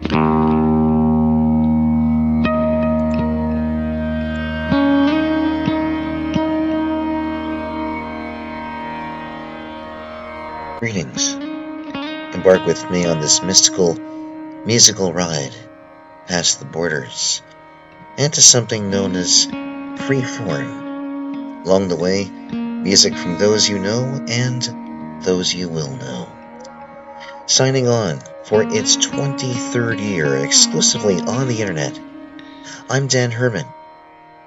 Greetings. Embark with me on this mystical, musical ride past the borders and to something known as freeform. Along the way, music from those you know and those you will know. Signing on for its 23rd year exclusively on the internet, I'm Dan Herman.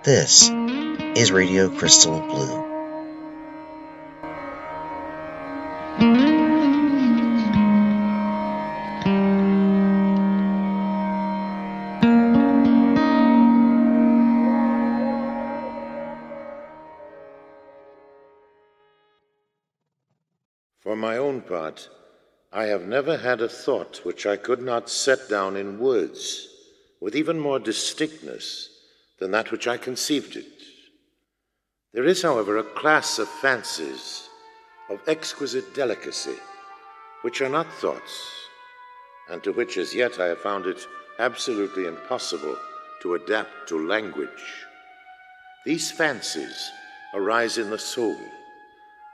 This is Radio Crystal Blue. For my own part, I have never had a thought which I could not set down in words with even more distinctness than that which I conceived it. There is, however, a class of fancies of exquisite delicacy which are not thoughts, and to which as yet I have found it absolutely impossible to adapt to language. These fancies arise in the soul,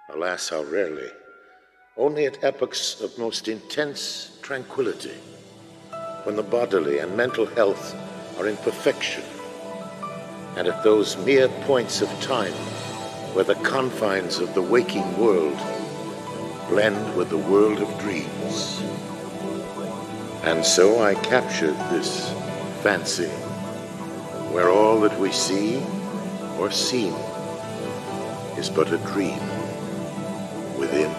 alas, how rarely only at epochs of most intense tranquility, when the bodily and mental health are in perfection, and at those mere points of time where the confines of the waking world blend with the world of dreams. And so I captured this fancy, where all that we see or seem is but a dream within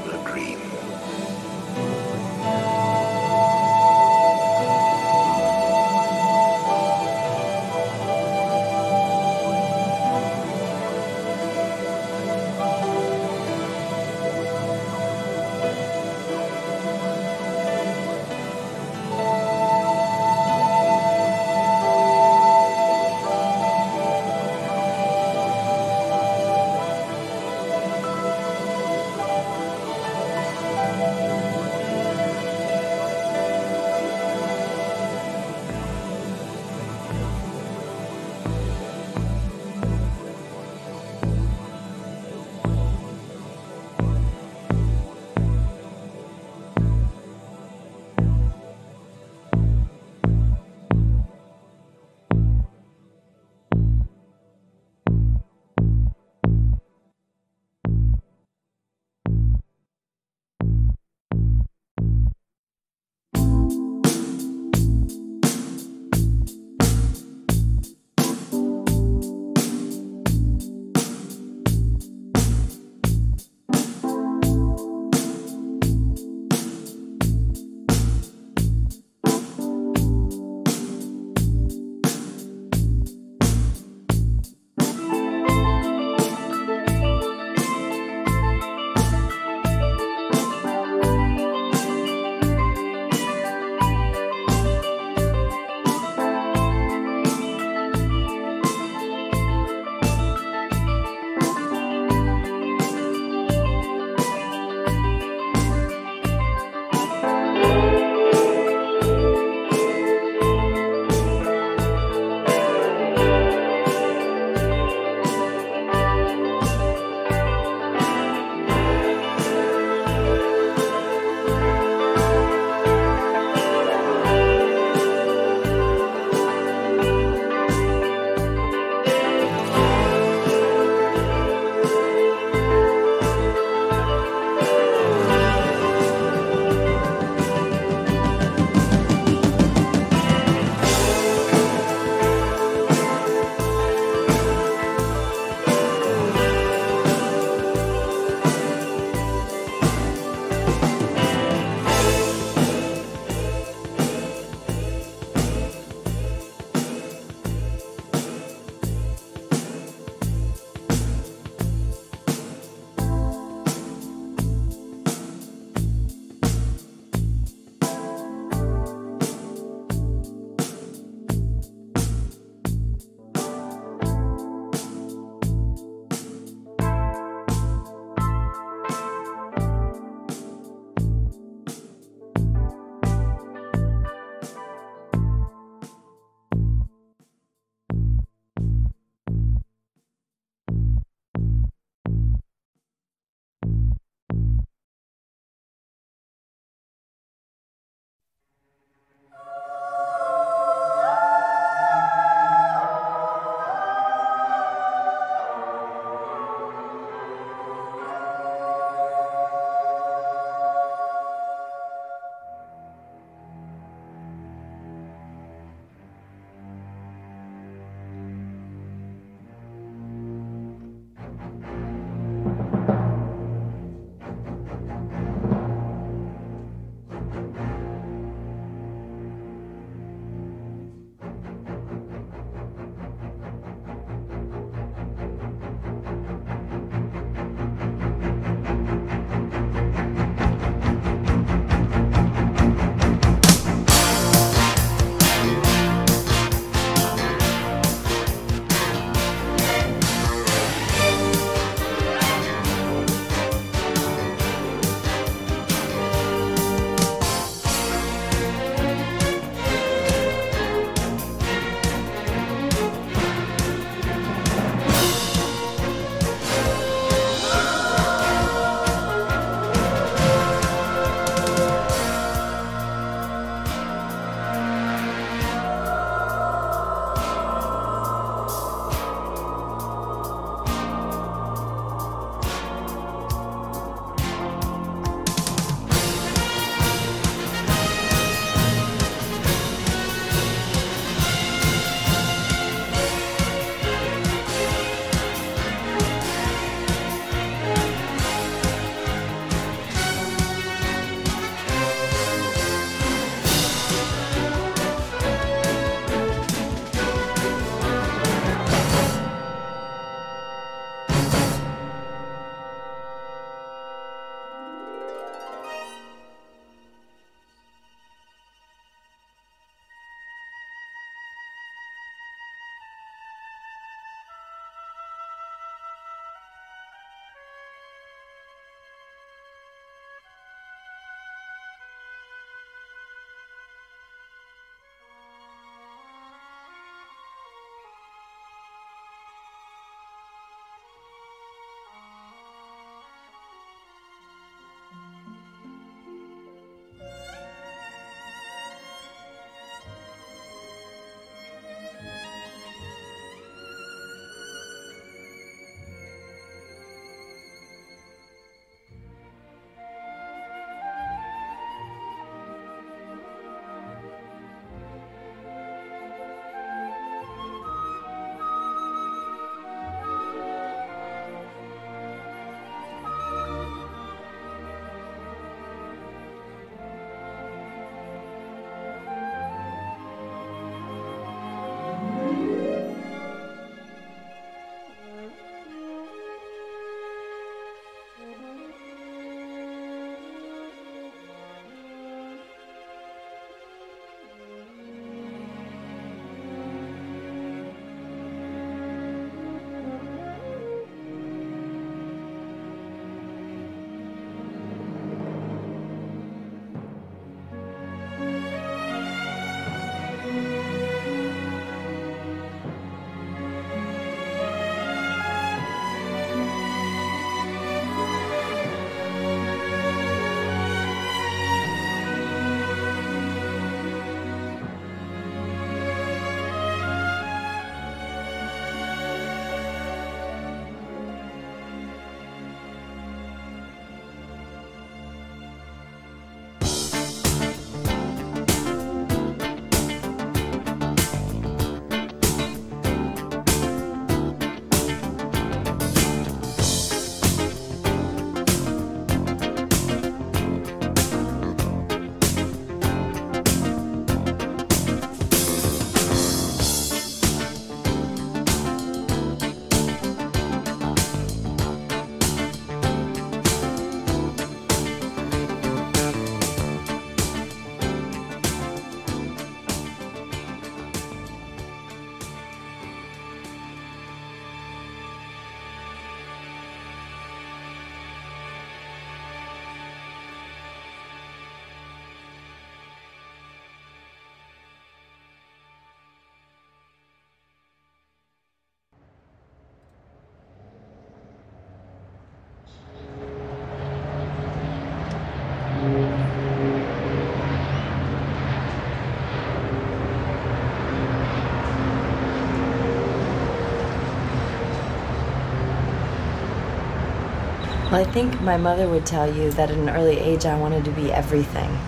Well, I think my mother would tell you that at an early age I wanted to be everything.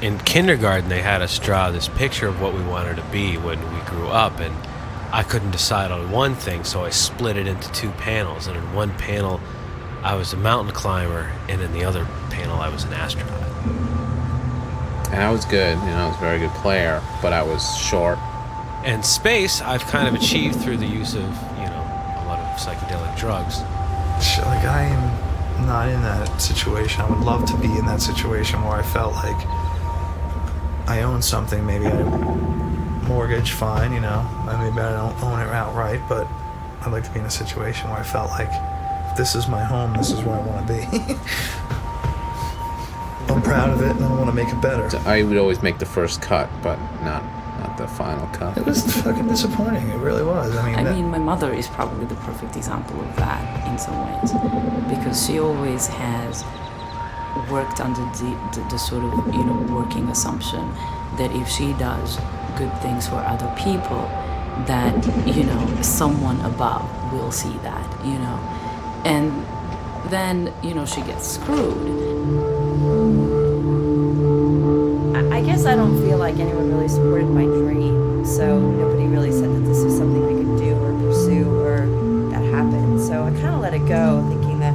In kindergarten, they had us draw this picture of what we wanted to be when we grew up, and I couldn't decide on one thing, so I split it into two panels. And in one panel, I was a mountain climber, and in the other panel, I was an astronaut. And I was good, you know, I was a very good player, but I was short. And space, I've kind of achieved through the use of, you know, a lot of psychedelic drugs. Like, I am not in that situation. I would love to be in that situation where I felt like I own something. Maybe I mortgage, fine, you know. Maybe I don't own it outright, but I'd like to be in a situation where I felt like this is my home, this is where I want to be. I'm proud of it and I want to make it better. I would always make the first cut, but not not the final cut. It was fucking disappointing. It really was. I mean, I that- mean, my mother is probably the perfect example of that in some ways, because she always has worked under the, the, the sort of you know working assumption that if she does good things for other people, that you know someone above will see that, you know, and then you know she gets screwed. Guess I don't feel like anyone really supported my dream, so nobody really said that this was something I could do or pursue or that happened. So I kind of let it go, thinking that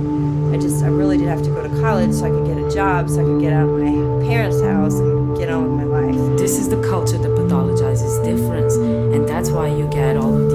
I just, I really did have to go to college so I could get a job, so I could get out of my parents' house and get on with my life. This is the culture that pathologizes difference, and that's why you get all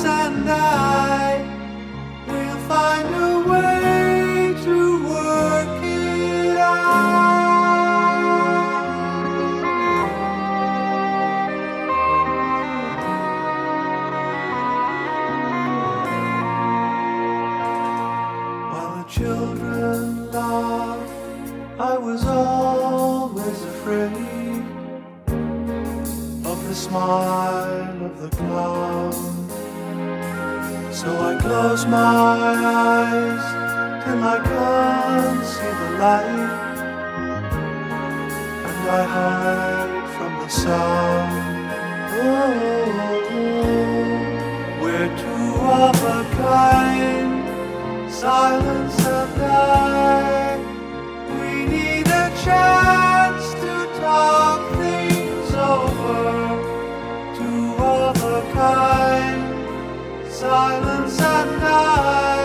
and I will find a way to work it out. While the children laughed, I was always afraid of the smile. close my eyes till I can't see the light, and I hide from the sound. Oh, we're two of a kind, silence and I. We need a chance to talk things over. Two of a kind silence at night.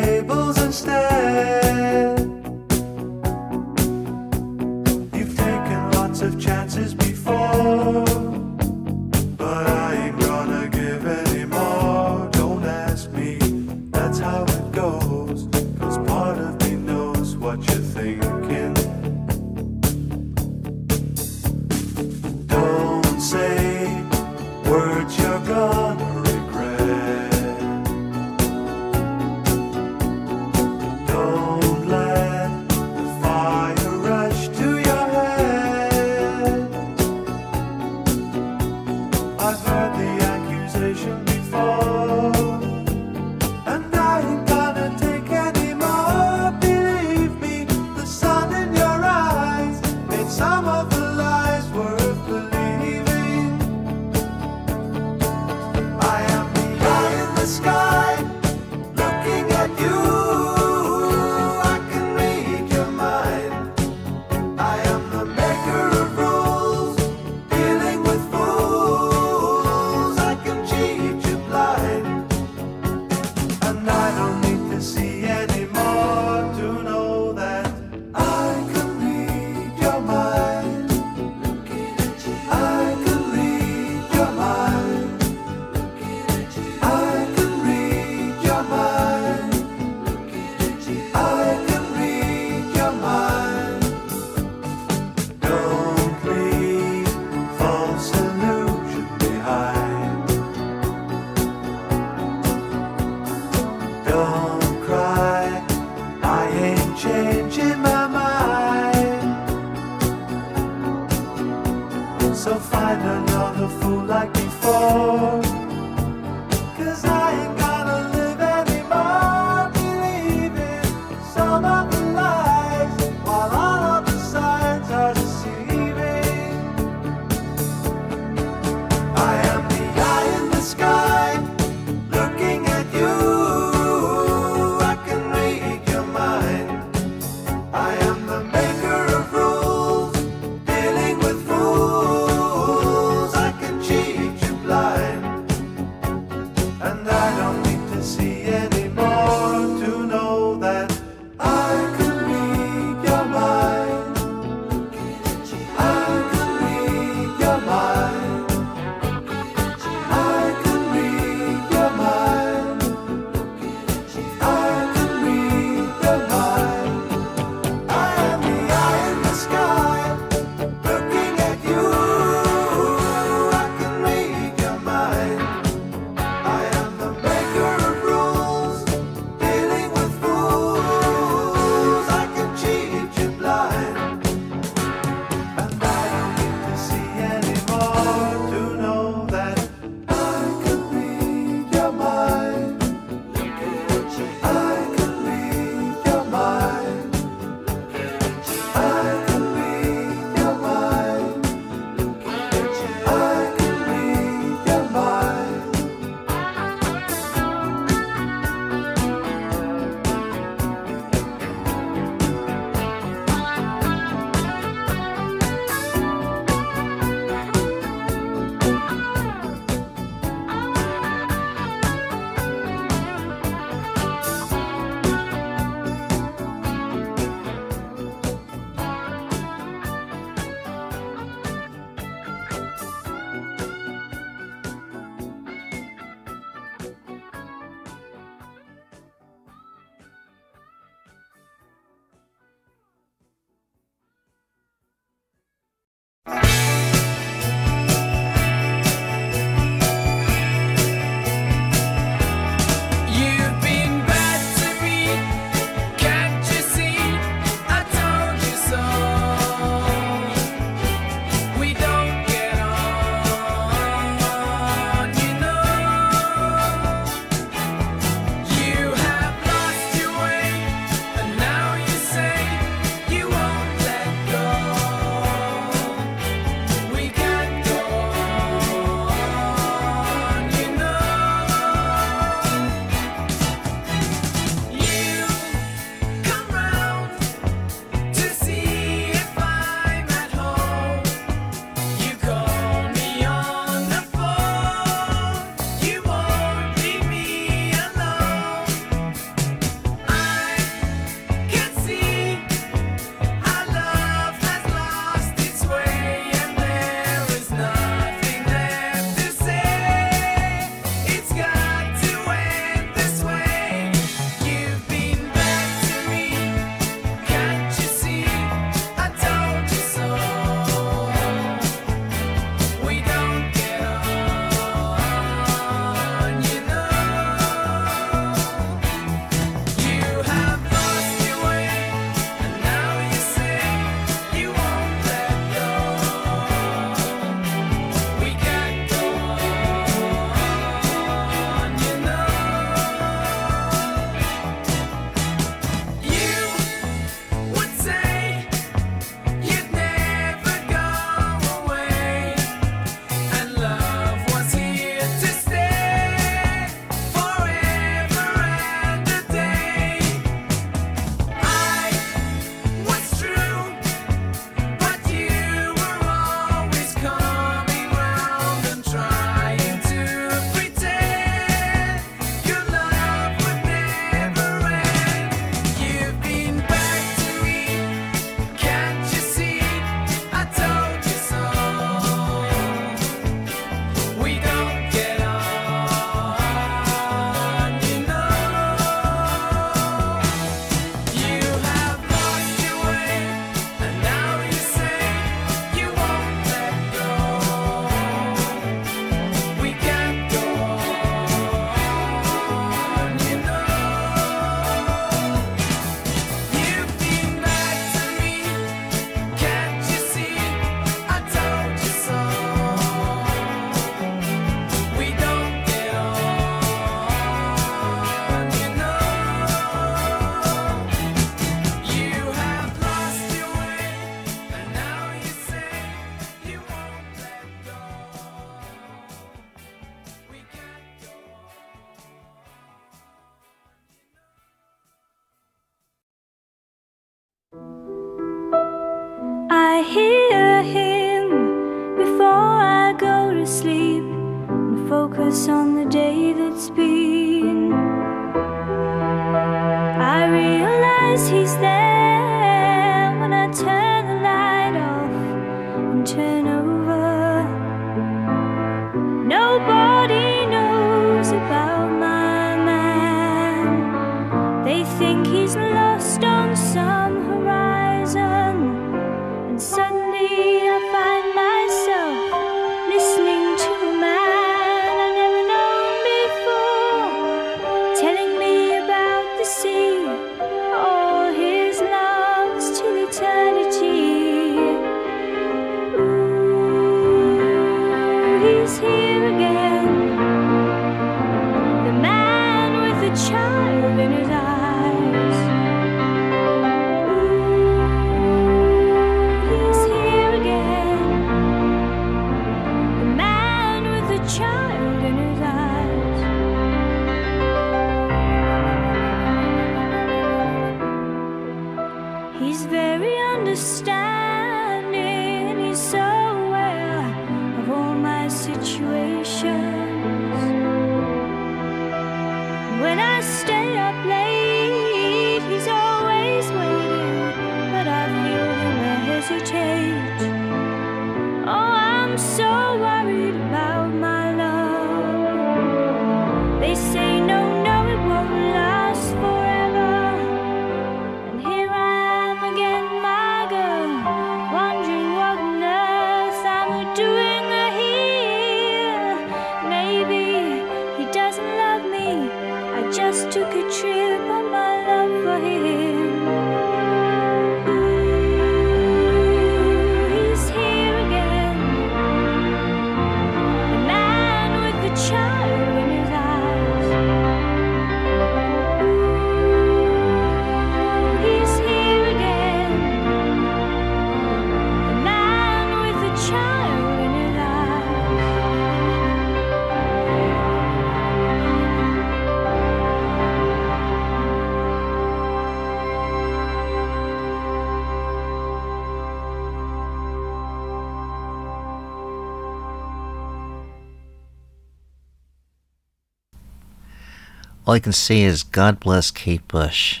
All I can say is God bless Kate Bush.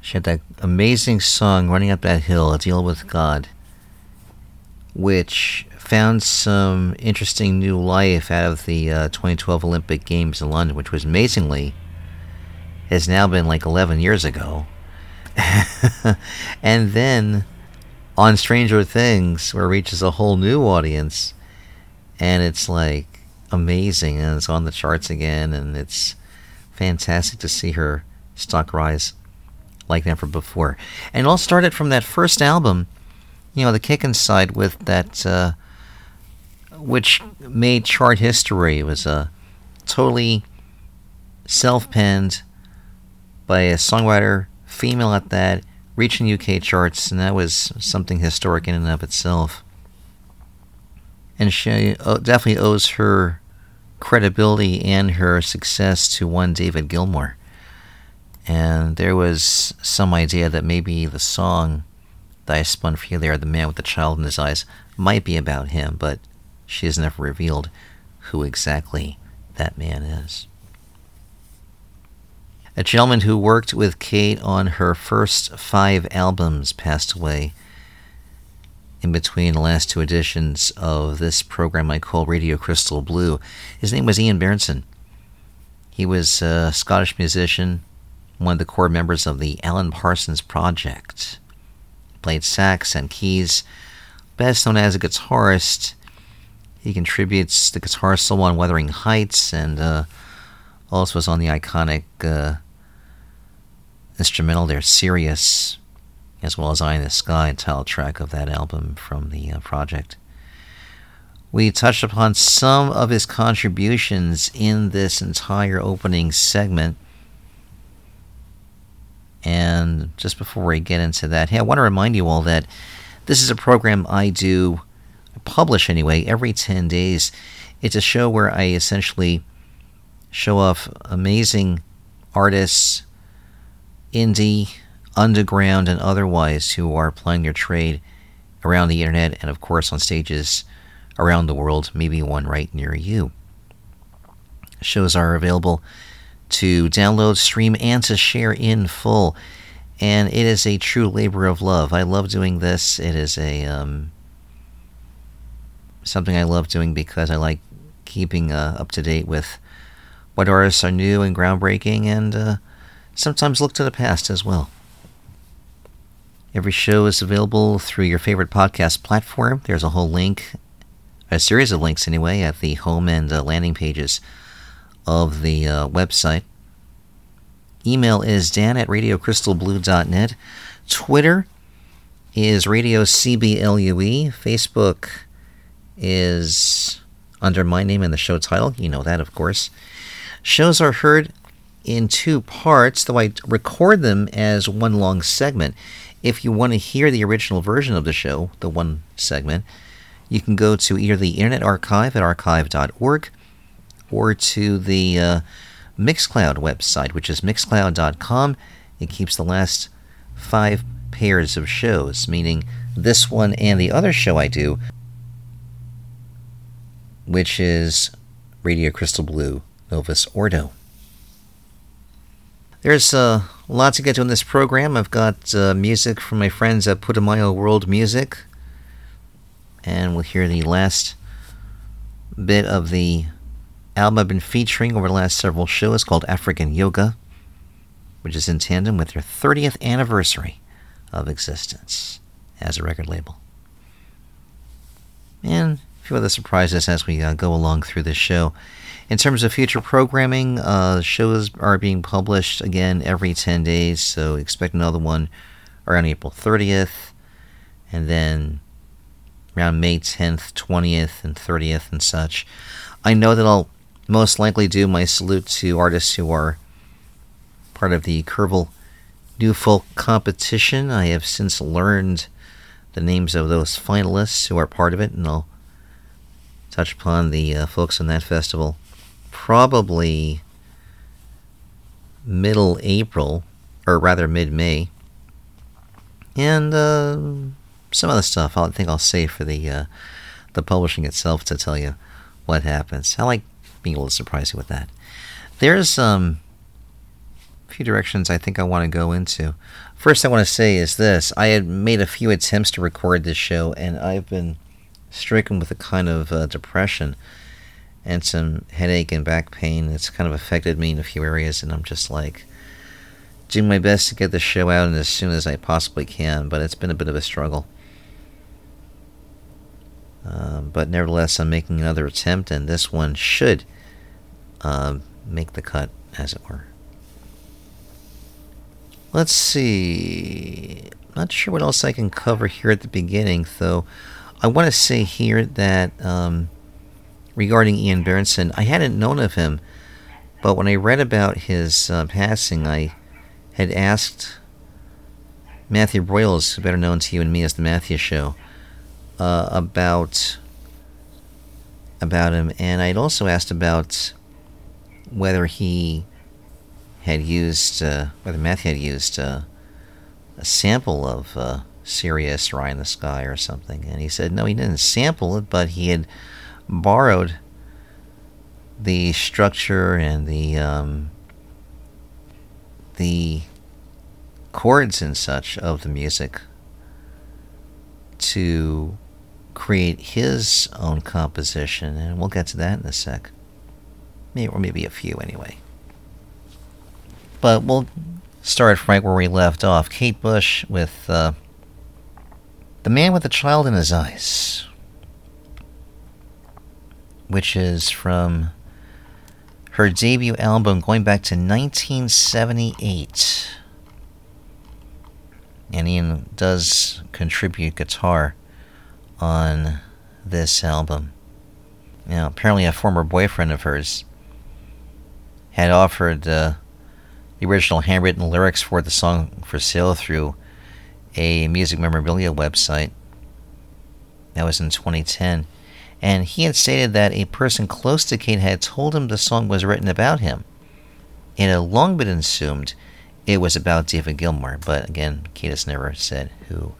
She had that amazing song, Running Up That Hill, A Deal with God, which found some interesting new life out of the uh, 2012 Olympic Games in London, which was amazingly, has now been like 11 years ago. and then on Stranger Things, where it reaches a whole new audience, and it's like amazing, and it's on the charts again, and it's fantastic to see her stock rise like never before. And it all started from that first album, you know, the kick inside with that, uh, which made chart history. It was a totally self-penned by a songwriter, female at that, reaching UK charts, and that was something historic in and of itself. And she uh, definitely owes her credibility and her success to one David Gilmour. And there was some idea that maybe the song that I spun for you there, The Man with the Child in His Eyes, might be about him, but she has never revealed who exactly that man is. A gentleman who worked with Kate on her first five albums passed away in between the last two editions of this program I call Radio Crystal Blue. His name was Ian Bairnson. He was a Scottish musician, one of the core members of the Alan Parsons Project. Played sax and keys, best known as a guitarist. He contributes the guitar solo on Wuthering Heights and uh, also was on the iconic uh, instrumental there, Sirius, as well as Eye in the Sky, title track of that album from the uh, project. We touched upon some of his contributions in this entire opening segment. And just before we get into that, hey, I want to remind you all that this is a program I do, publish anyway, every 10 days. It's a show where I essentially show off amazing artists, indie, underground and otherwise, who are plying their trade around the internet and, of course, on stages around the world, maybe one right near you. Shows are available to download, stream, and to share in full. And it is a true labor of love. I love doing this. It is a um, something I love doing because I like keeping uh, up to date with what artists are new and groundbreaking, and uh, sometimes look to the past as well. Every show is available through your favorite podcast platform. There's a whole link, a series of links anyway, at the home and uh, landing pages of the uh, website. Email is dan at radiocrystalblue.net. Twitter is Radio CBLUE. Facebook is under my name and the show title. You know that, of course. Shows are heard in two parts, though I record them as one long segment. If you want to hear the original version of the show, the one segment, you can go to either the Internet Archive at archive.org or to the uh, Mixcloud website, which is mixcloud.com. It keeps the last five pairs of shows, meaning this one and the other show I do, which is Radio Crystal Blue Novus Ordo. There's uh, a lot to get to in this program. I've got uh, music from my friends at Putumayo World Music, and we'll hear the last bit of the album I've been featuring over the last several shows called African Yoga, which is in tandem with their 30th anniversary of existence as a record label. And a few other surprises as we uh, go along through this show. In terms of future programming, uh, shows are being published again every 10 days, so expect another one around April 30th, and then around May 10th, 20th, and 30th, and such. I know that I'll most likely do my salute to artists who are part of the Kerrville New Folk competition. I have since learned the names of those finalists who are part of it, and I'll touch upon the uh, folks in that festival probably middle April, or rather mid May. And uh, some other stuff I think I'll save for the uh, the publishing itself to tell you what happens. I like being able to surprise you with that. There's um, a few directions I think I want to go into. First, I want to say is this: I had made a few attempts to record this show, and I've been stricken with a kind of uh, depression and some headache and back pain. It's kind of affected me in a few areas, and I'm just like doing my best to get the show out as soon as I possibly can, but it's been a bit of a struggle. Um, but nevertheless, I'm making another attempt, and this one should uh, make the cut, as it were. Let's see. Not sure what else I can cover here at the beginning, though. I want to say here that um, regarding Ian Bairnson, I hadn't known of him, but when I read about his uh, passing, I had asked Matthew Broyles, better known to you and me as the Matthew Show, uh, about about him, and I'd also asked about whether he had used, uh, whether Matthew had used uh, a sample of uh, Sirius or Eye in the Sky or something, and he said no, he didn't sample it, but he had borrowed the structure and the um, the chords and such of the music to create his own composition, and we'll get to that in a sec. Maybe, or maybe a few anyway. But we'll start right where we left off. Kate Bush with uh, The Man with the Child in His Eyes which is from her debut album going back to 1978. And Ian does contribute guitar on this album. Now, apparently, a former boyfriend of hers had offered uh, the original handwritten lyrics for the song for sale through a music memorabilia website. That was in 2010 and he had stated that a person close to Kate had told him the song was written about him. It had long been assumed it was about David Gilmour, but again, Kate has never said who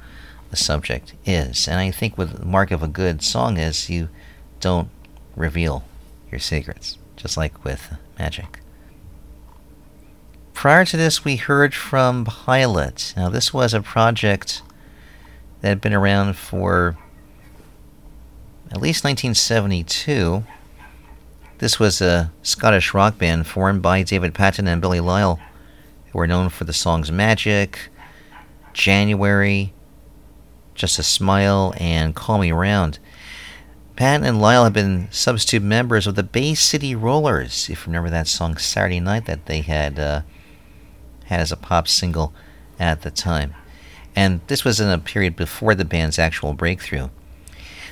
the subject is. And I think what the mark of a good song is you don't reveal your secrets, just like with magic. Prior to this, we heard from Pilot. Now, this was a project that had been around for at least 1972. This was a Scottish rock band formed by David Paton and Billy Lyall, who were known for the songs Magic, January, Just a Smile, and Call Me Round. Paton and Lyall have been substitute members of the Bay City Rollers, if you remember that song Saturday Night that they had uh, had as a pop single at the time. And this was in a period before the band's actual breakthrough.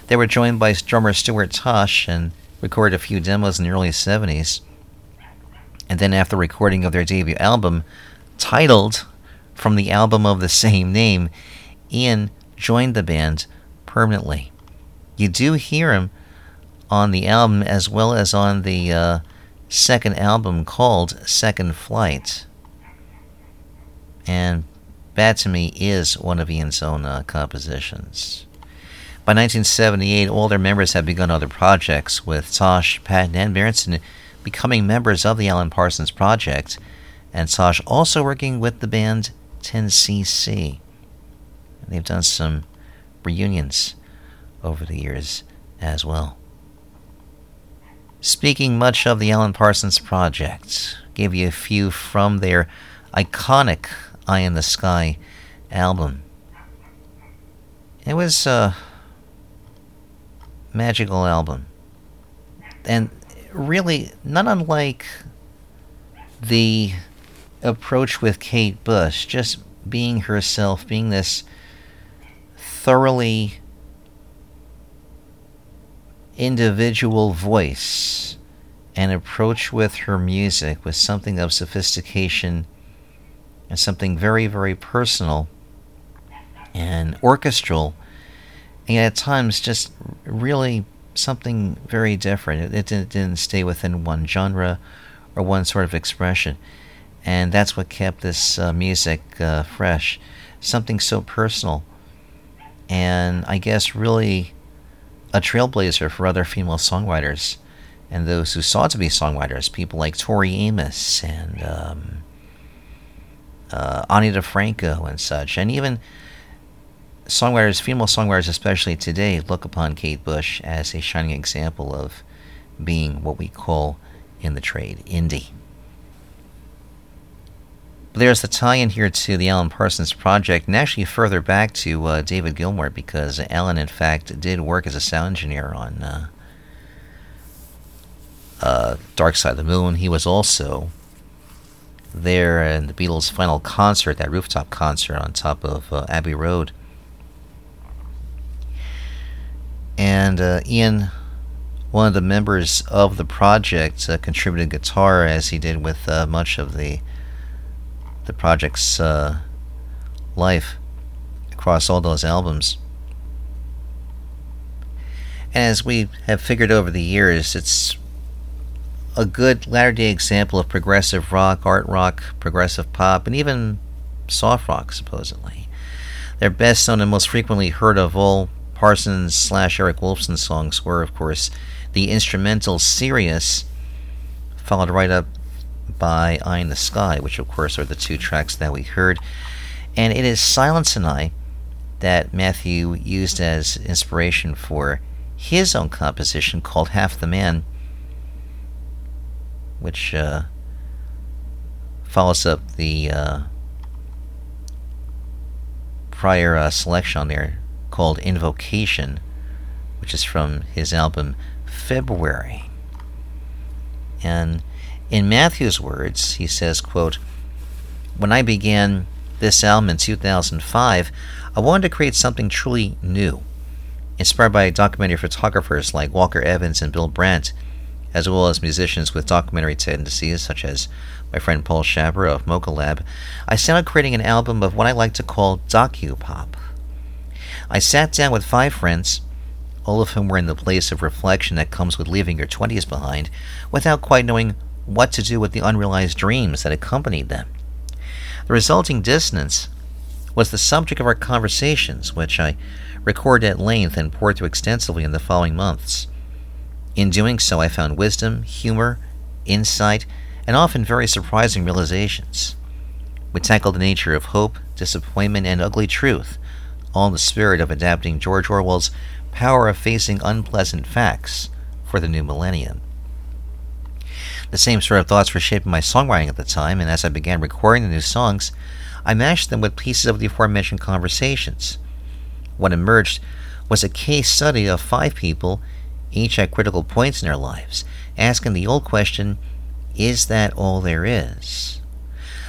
They were joined by drummer Stuart Tosh and recorded a few demos in the early 70s. And then, after recording of their debut album, titled from the album of the same name, Ian joined the band permanently. You do hear him on the album as well as on the uh, second album called Second Flight. And Bad to Me is one of Ian's own uh, compositions. By 1978, all their members had begun other projects, with Tosh, Paton, and Bairnson becoming members of the Alan Parsons Project, and Tosh also working with the band 10cc. They've done some reunions over the years as well. Speaking much of the Alan Parsons Project, gave you a few from their iconic Eye in the Sky album. It was a magical album. And really, not unlike the approach with Kate Bush, just being herself, being this thoroughly individual voice and approach with her music with something of sophistication and something very, very personal and orchestral, and at times just really something very different. It, it didn't stay within one genre or one sort of expression, and that's what kept this uh, music uh, fresh. Something so personal, and I guess really a trailblazer for other female songwriters and those who sought to be songwriters, people like Tori Amos and um, uh, Ani DiFranco and such, and even songwriters, female songwriters, especially today, look upon Kate Bush as a shining example of being what we call in the trade indie. But there's the tie in here to the Alan Parsons Project, and actually further back to uh, David Gilmour, because Alan, in fact, did work as a sound engineer on uh, uh, Dark Side of the Moon. He was also there in the Beatles' final concert, that rooftop concert on top of uh, Abbey Road. And uh, Ian, one of the members of the project, uh, contributed guitar as he did with uh, much of the the project's uh, life across all those albums. And as we have figured over the years, it's a good latter day example of progressive rock, art rock, progressive pop, and even soft rock, supposedly. Their best known and most frequently heard of all Parsons slash Eric Woolfson songs were, of course, the instrumental Sirius, followed right up by Eye in the Sky, which, of course, are the two tracks that we heard. And it is Silence and I that Matthew used as inspiration for his own composition called Half the Man which uh, follows up the uh, prior uh, selection on there called Invocation, which is from his album February. And in Matthew's words, he says, quote, When I began this album in 2005, I wanted to create something truly new. Inspired by documentary photographers like Walker Evans and Bill Brandt, as well as musicians with documentary tendencies, such as my friend Paul Shaber of Mocha Lab, I set out creating an album of what I like to call docu-pop. I sat down with five friends, all of whom were in the place of reflection that comes with leaving your 20s behind, without quite knowing what to do with the unrealized dreams that accompanied them. The resulting dissonance was the subject of our conversations, which I recorded at length and poured through extensively in the following months. In doing so, I found wisdom, humor, insight, and often very surprising realizations. We tackled the nature of hope, disappointment, and ugly truth, all in the spirit of adapting George Orwell's power of facing unpleasant facts for the new millennium. The same sort of thoughts were shaping my songwriting at the time, and as I began recording the new songs, I matched them with pieces of the aforementioned conversations. What emerged was a case study of five people, each at critical points in their lives, asking the old question Is that all there is?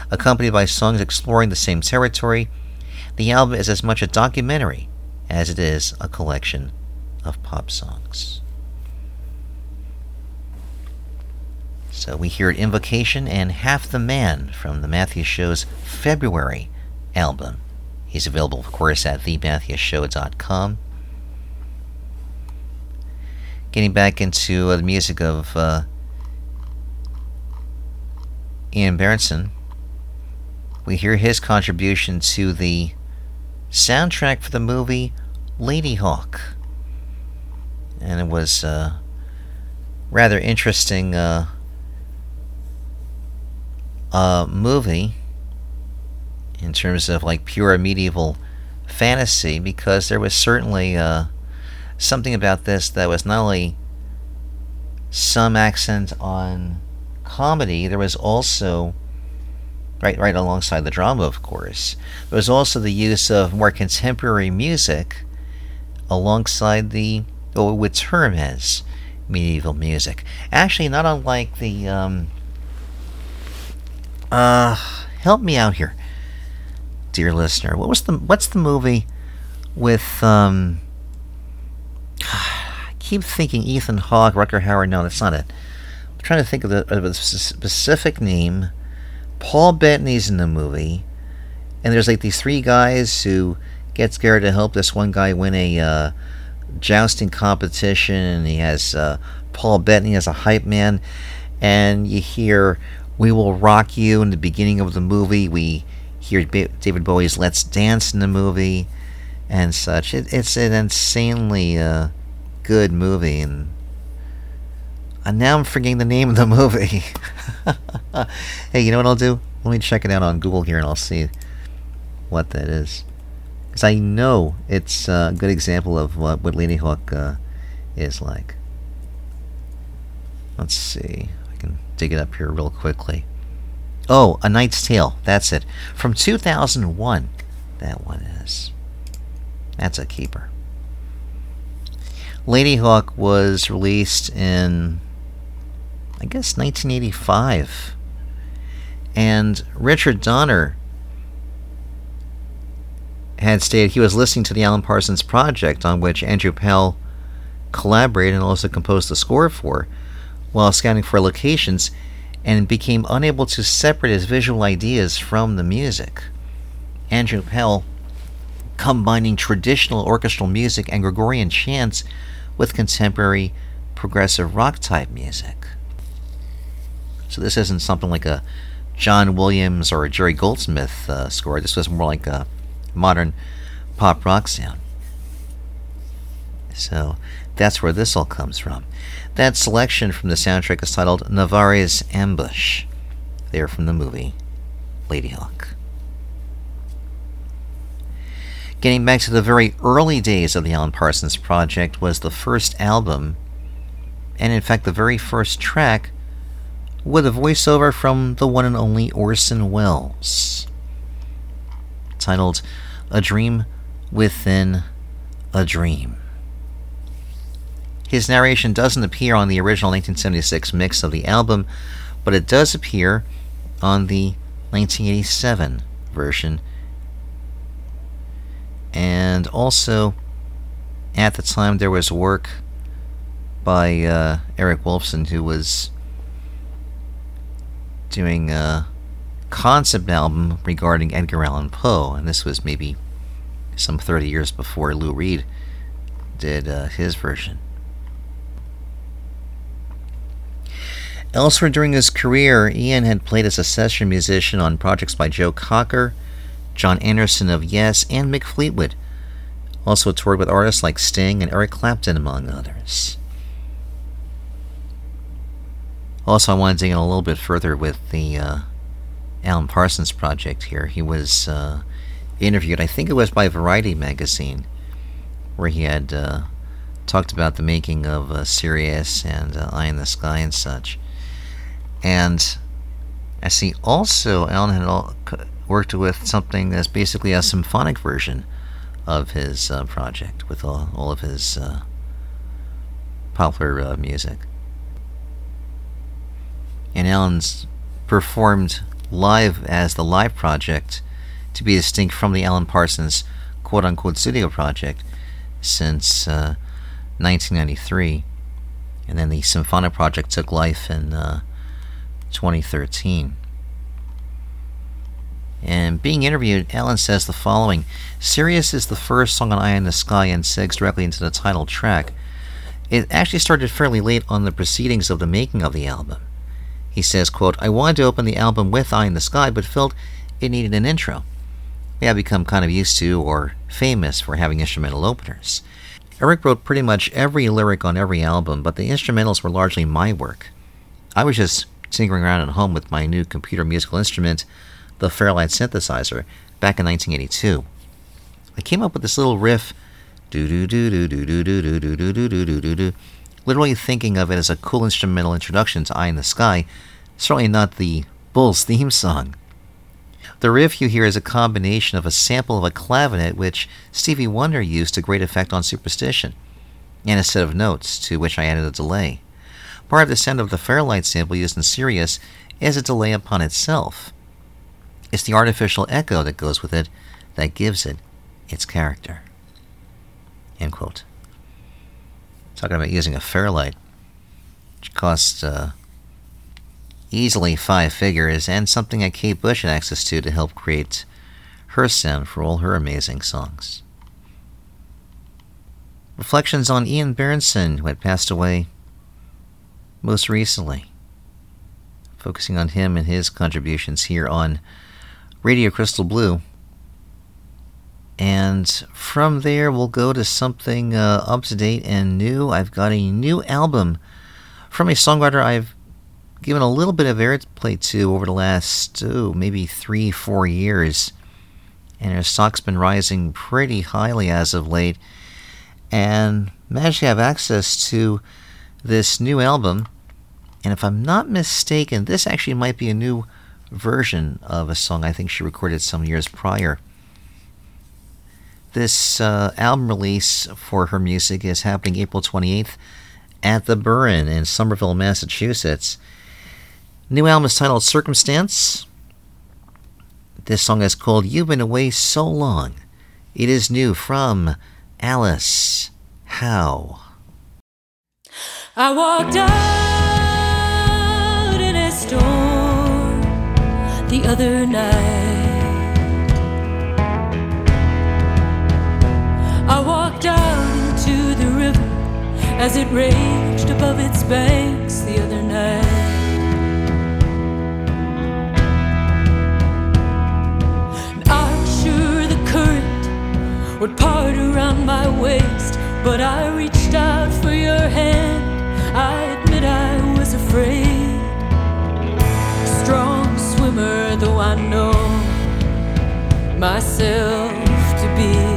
Accompanied by songs exploring the same territory, the album is as much a documentary as it is a collection of pop songs. So we hear Invocation and Half the Man from the Matthews Show's February album. He's available, of course, at thematthewsshow.com. Getting back into uh, the music of uh, Ian Bairnson, we hear his contribution to the soundtrack for the movie Ladyhawke. And it was uh, rather interesting uh, uh, movie in terms of like pure medieval fantasy because there was certainly uh, something about this that was not only some accent on comedy, there was also right right alongside the drama of course there was also the use of more contemporary music alongside the what we would term as medieval music actually not unlike the um, uh help me out here dear listener what was the what's the movie with um I keep thinking Ethan Hawke, Rutger Hauer. No, that's not it. I'm trying to think of, the, of a specific name Paul Bettany's in the movie, and there's like these three guys who get scared to help this one guy win a uh, jousting competition, and he has uh, Paul Bettany as a hype man, and you hear "We Will Rock You" in the beginning of the movie. We hear David Bowie's "Let's Dance" in the movie, and such. It, it's an insanely uh, good movie, and and now I'm forgetting the name of the movie. hey, you know what I'll do? Let me check it out on Google here and I'll see what that is. Because I know it's a good example of what, what Ladyhawke uh, is like. Let's see. I can dig it up here real quickly. Oh, A Knight's Tale. That's it. From 2001. That one is. That's a keeper. Ladyhawke was released in I guess 1985. And Richard Donner had stated he was listening to the Alan Parsons Project, on which Andrew Powell collaborated and also composed the score for, while scouting for locations, and became unable to separate his visual ideas from the music. Andrew Powell combining traditional orchestral music and Gregorian chants with contemporary progressive rock type music. So this isn't something like a John Williams or a Jerry Goldsmith uh, score. This was more like a modern pop rock sound. So that's where this all comes from. That selection from the soundtrack is titled Navarre's Ambush. They're from the movie Ladyhawke. Getting back to the very early days of the Alan Parsons Project was the first album, and in fact the very first track with a voiceover from the one and only Orson Welles, titled A Dream Within a Dream. His narration doesn't appear on the original 1976 mix of the album, but it does appear on the 1987 version. And also, at the time, there was work by uh, Eric Woolfson, who was doing a concept album regarding Edgar Allan Poe, and this was maybe some 30 years before Lou Reed did uh, his version. Elsewhere during his career, Ian had played as a session musician on projects by Joe Cocker, John Anderson of Yes, and Mick Fleetwood. Also toured with artists like Sting and Eric Clapton, among others. Also, I wanted to in a little bit further with the uh, Alan Parsons project here. He was uh, interviewed, I think it was by Variety magazine, where he had uh, talked about the making of uh, Sirius and uh, Eye in the Sky and such. And I see also Alan had worked with something that's basically a symphonic version of his uh, project with all, all of his popular music. And Alan's performed live as the live project to be distinct from the Alan Parsons quote unquote studio project since uh, 1993. And then the symphonic project took life in uh, 2013. And being interviewed, Alan says the following Sirius is the first song on Eye in the Sky and segs directly into the title track. It actually started fairly late on the proceedings of the making of the album. He says, quote, I wanted to open the album with Eye in the Sky, but felt it needed an intro. We have become kind of used to or famous for having instrumental openers. Eric wrote pretty much every lyric on every album, but the instrumentals were largely my work. I was just tinkering around at home with my new computer musical instrument, the Fairlight synthesizer, back in 1982. I came up with this little riff, do do do do do do do do do do do do do do do, literally thinking of it as a cool instrumental introduction to Eye in the Sky, certainly not the Bulls theme song. The riff you hear is a combination of a sample of a clavinet which Stevie Wonder used to great effect on Superstition, and a set of notes to which I added a delay. Part of the sound of the Fairlight sample used in Sirius is a delay upon itself. It's the artificial echo that goes with it that gives it its character. End quote. Talking about using a Fairlight, which costs uh, easily five figures, and something that Kate Bush had access to to help create her sound for all her amazing songs. Reflections on Ian Bairnson, who had passed away most recently. Focusing on him and his contributions here on Radio Crystal Blue. And from there, we'll go to something uh, up to date and new. I've got a new album from a songwriter I've given a little bit of airplay to over the last, oh, maybe three, four years. And her stock's been rising pretty highly as of late. And managed to have access to this new album. And if I'm not mistaken, this actually might be a new version of a song I think she recorded some years prior. This uh, album release for her music is happening April 28th at the Burren in Somerville, Massachusetts. New album is titled Circumstance. This song is called You've Been Away So Long. It is new from Alice Howe. I walked out in a storm the other night. As it raged above its banks the other night. And I'm sure the current would part around my waist, but I reached out for your hand. I admit I was afraid. Strong swimmer, though I know myself to be.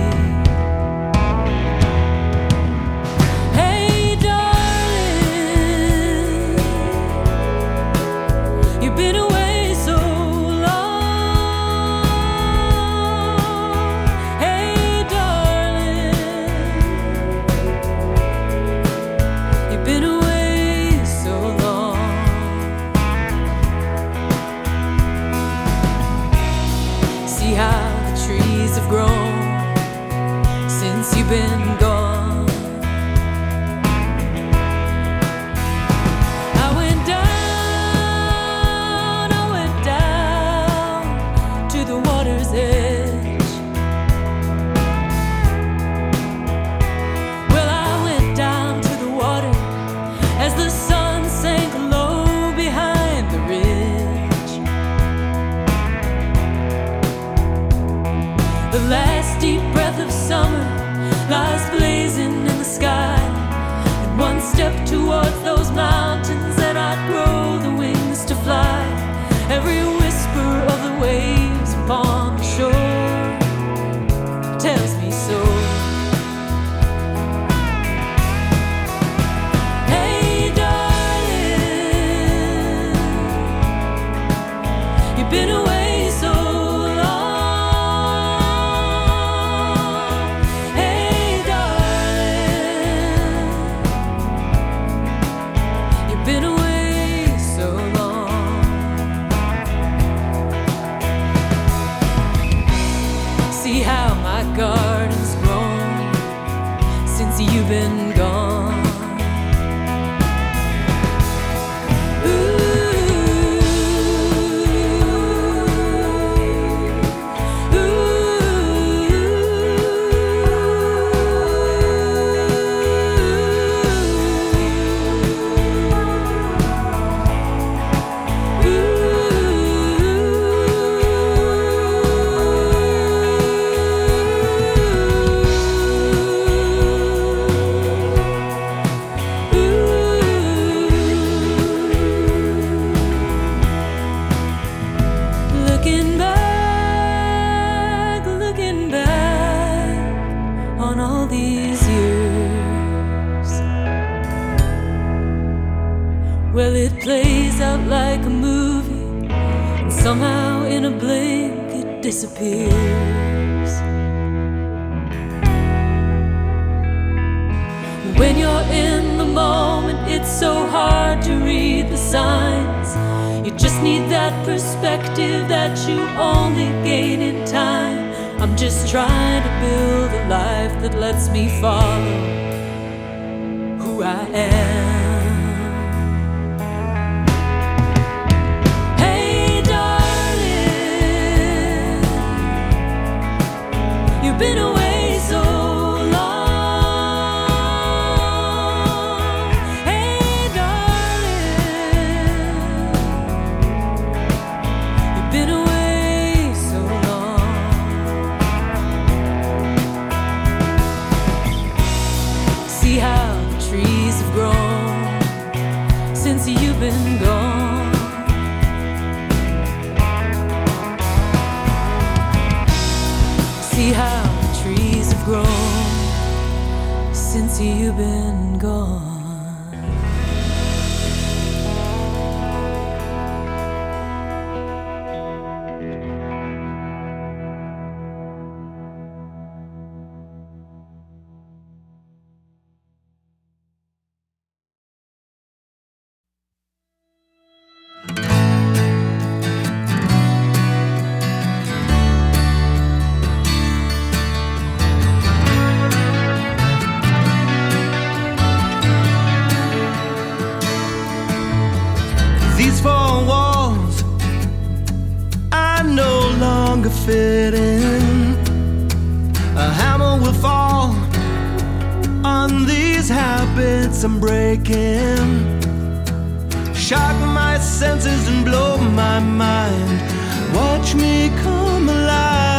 disappears. When you're in the moment, it's so hard to read the signs. You just need that perspective that you only gain in time. I'm just trying to build a life that lets me follow who I am. fit in. A hammer will fall on these habits I'm breaking. Shock my senses and blow my mind. Watch me come alive.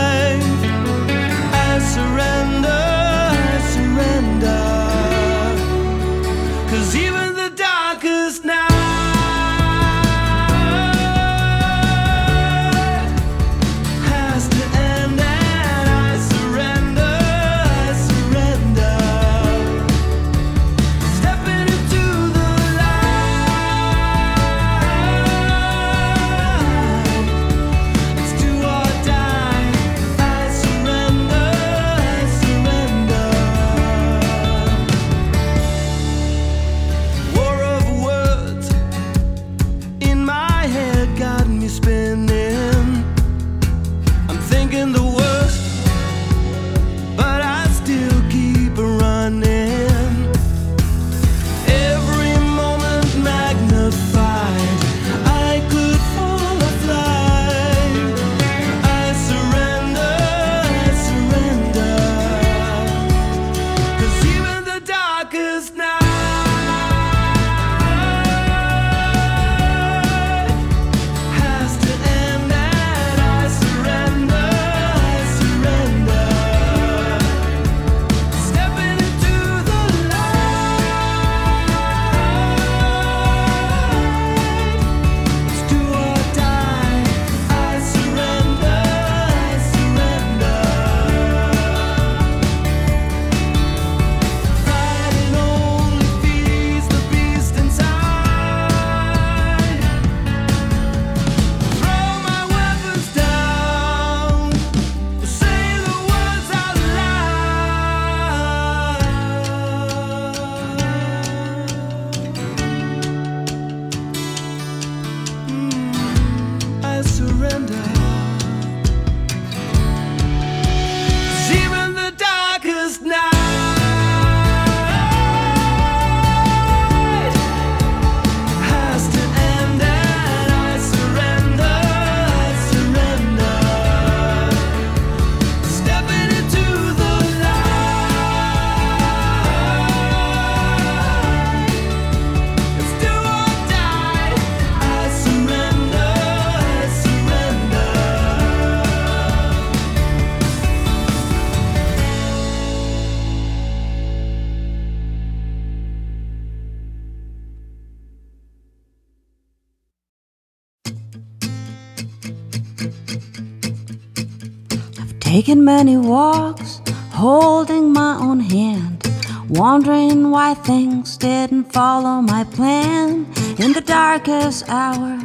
Taking many walks, holding my own hand, wondering why things didn't follow my plan. In the darkest hour,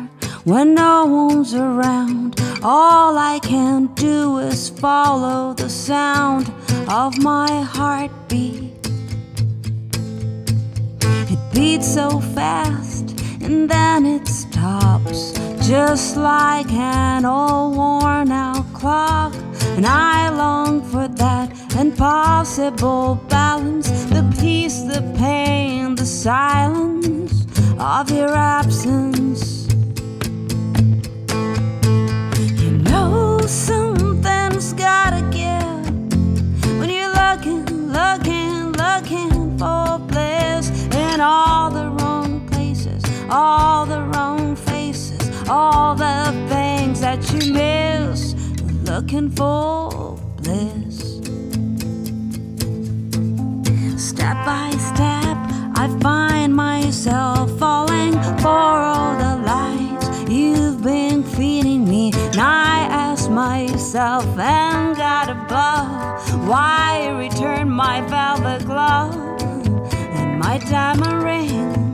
when no one's around, all I can do is follow the sound of my heartbeat. It beats so fast and then it stops, just like an old worn out clock. And I long for that impossible balance the peace, the pain, the silence of your absence. You know something's gotta give when you're looking, looking, looking for bliss in all the wrong places, all the wrong faces, all the things that you miss, looking for bliss. Step by step, I find myself falling for all the lies you've been feeding me. And I ask myself and God above, why return my velvet glove and my diamond ring?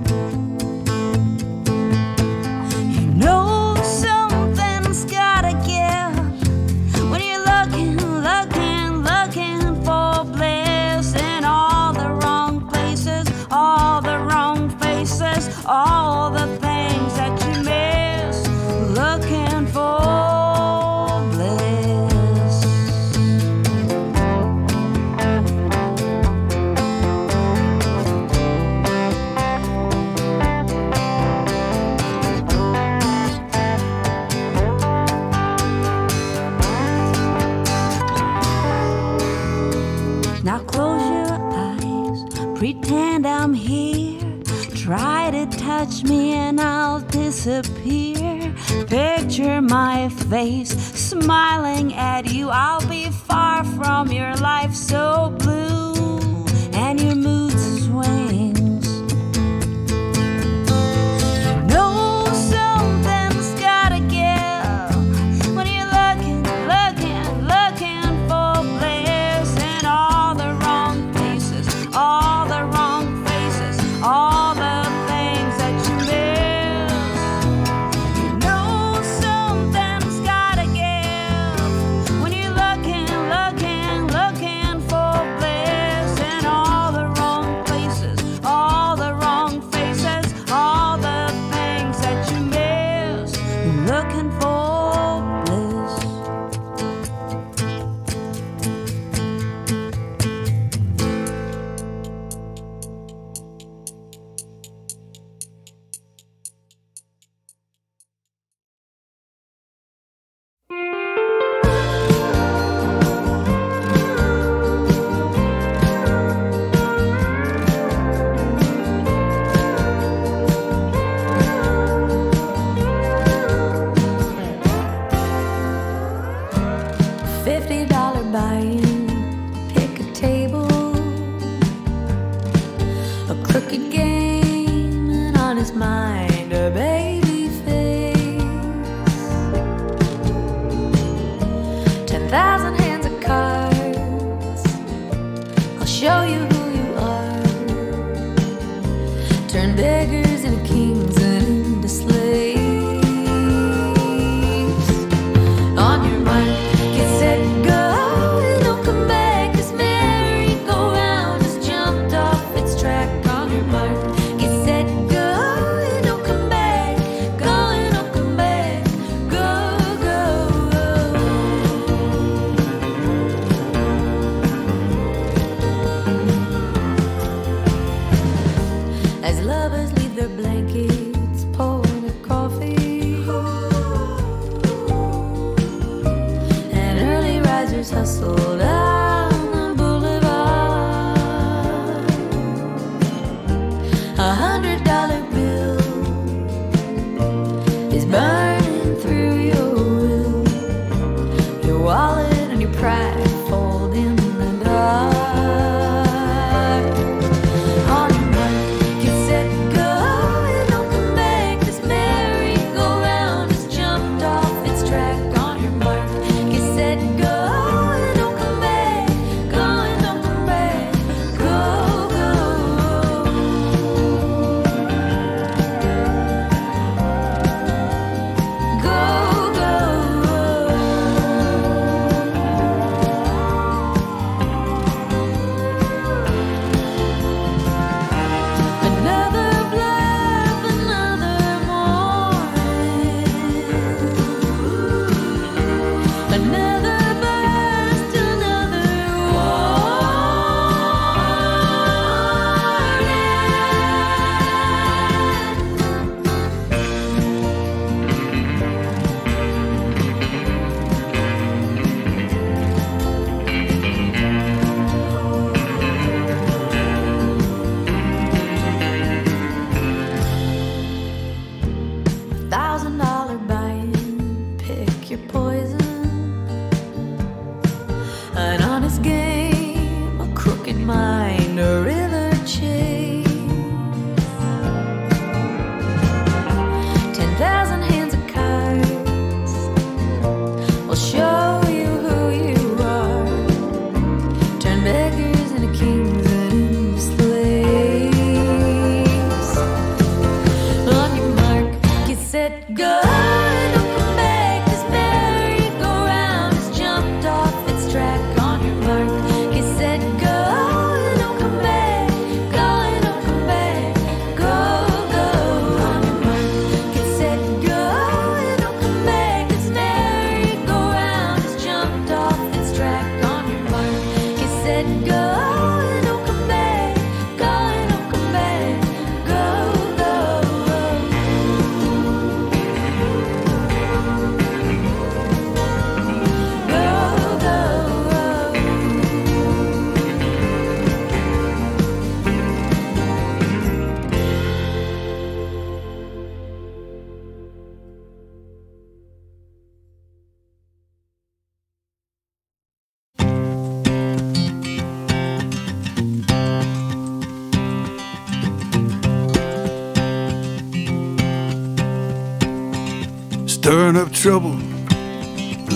Trouble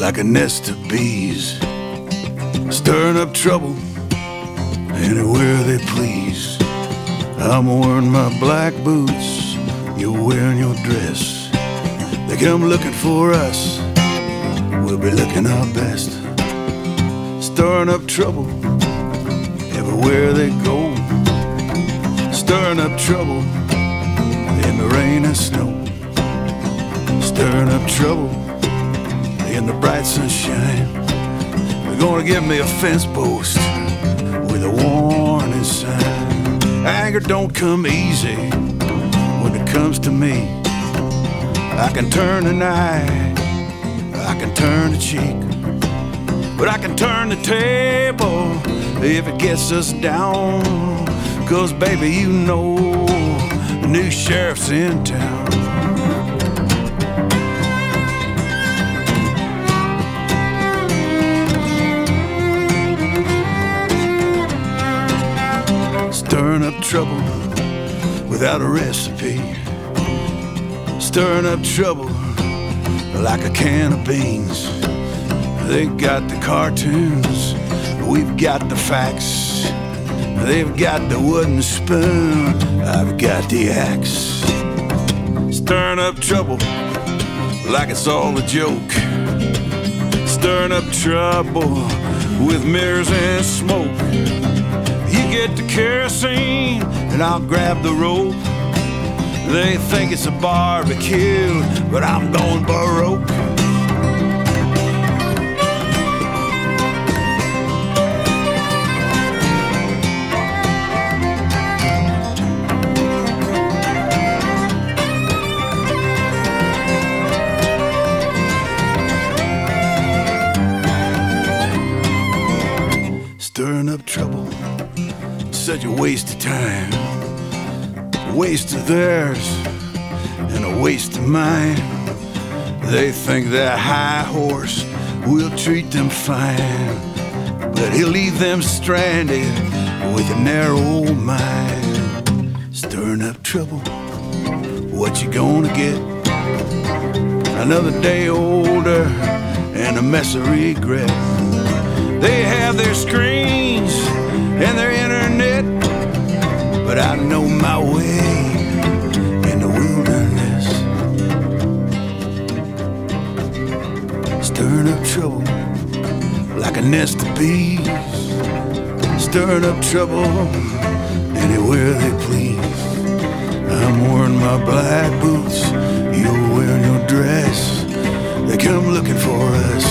like a nest of bees, stirring up trouble anywhere they please. I'm wearing my black boots, you're wearing your dress. They come looking for us, we'll be looking our best. Stirring up trouble everywhere they go, stirring up trouble in the rain and snow, stirring up trouble in the bright sunshine. They're gonna give me a fence post with a warning sign. Anger don't come easy when it comes to me. I can turn an eye, I can turn a cheek, but I can turn the table if it gets us down. Cause baby, you know the new sheriff's in town. Trouble without a recipe. Stirring up trouble like a can of beans. They got the cartoons, we've got the facts. They've got the wooden spoon, I've got the axe. Stirring up trouble like it's all a joke. Stirring up trouble with mirrors and smoke. Get the kerosene, and I'll grab the rope. They think it's a barbecue, but I'm going baroque. Waste of time. A waste of theirs, and a waste of mine. They think that high horse will treat them fine, but he'll leave them stranded with a narrow mind. Stirring up trouble, what you gonna get? Another day older and a mess of regret. They have their screens and their but I know my way in the wilderness. Stirring up trouble like a nest of bees, stirring up trouble anywhere they please. I'm wearing my black boots, you're wearing your dress. They come looking for us,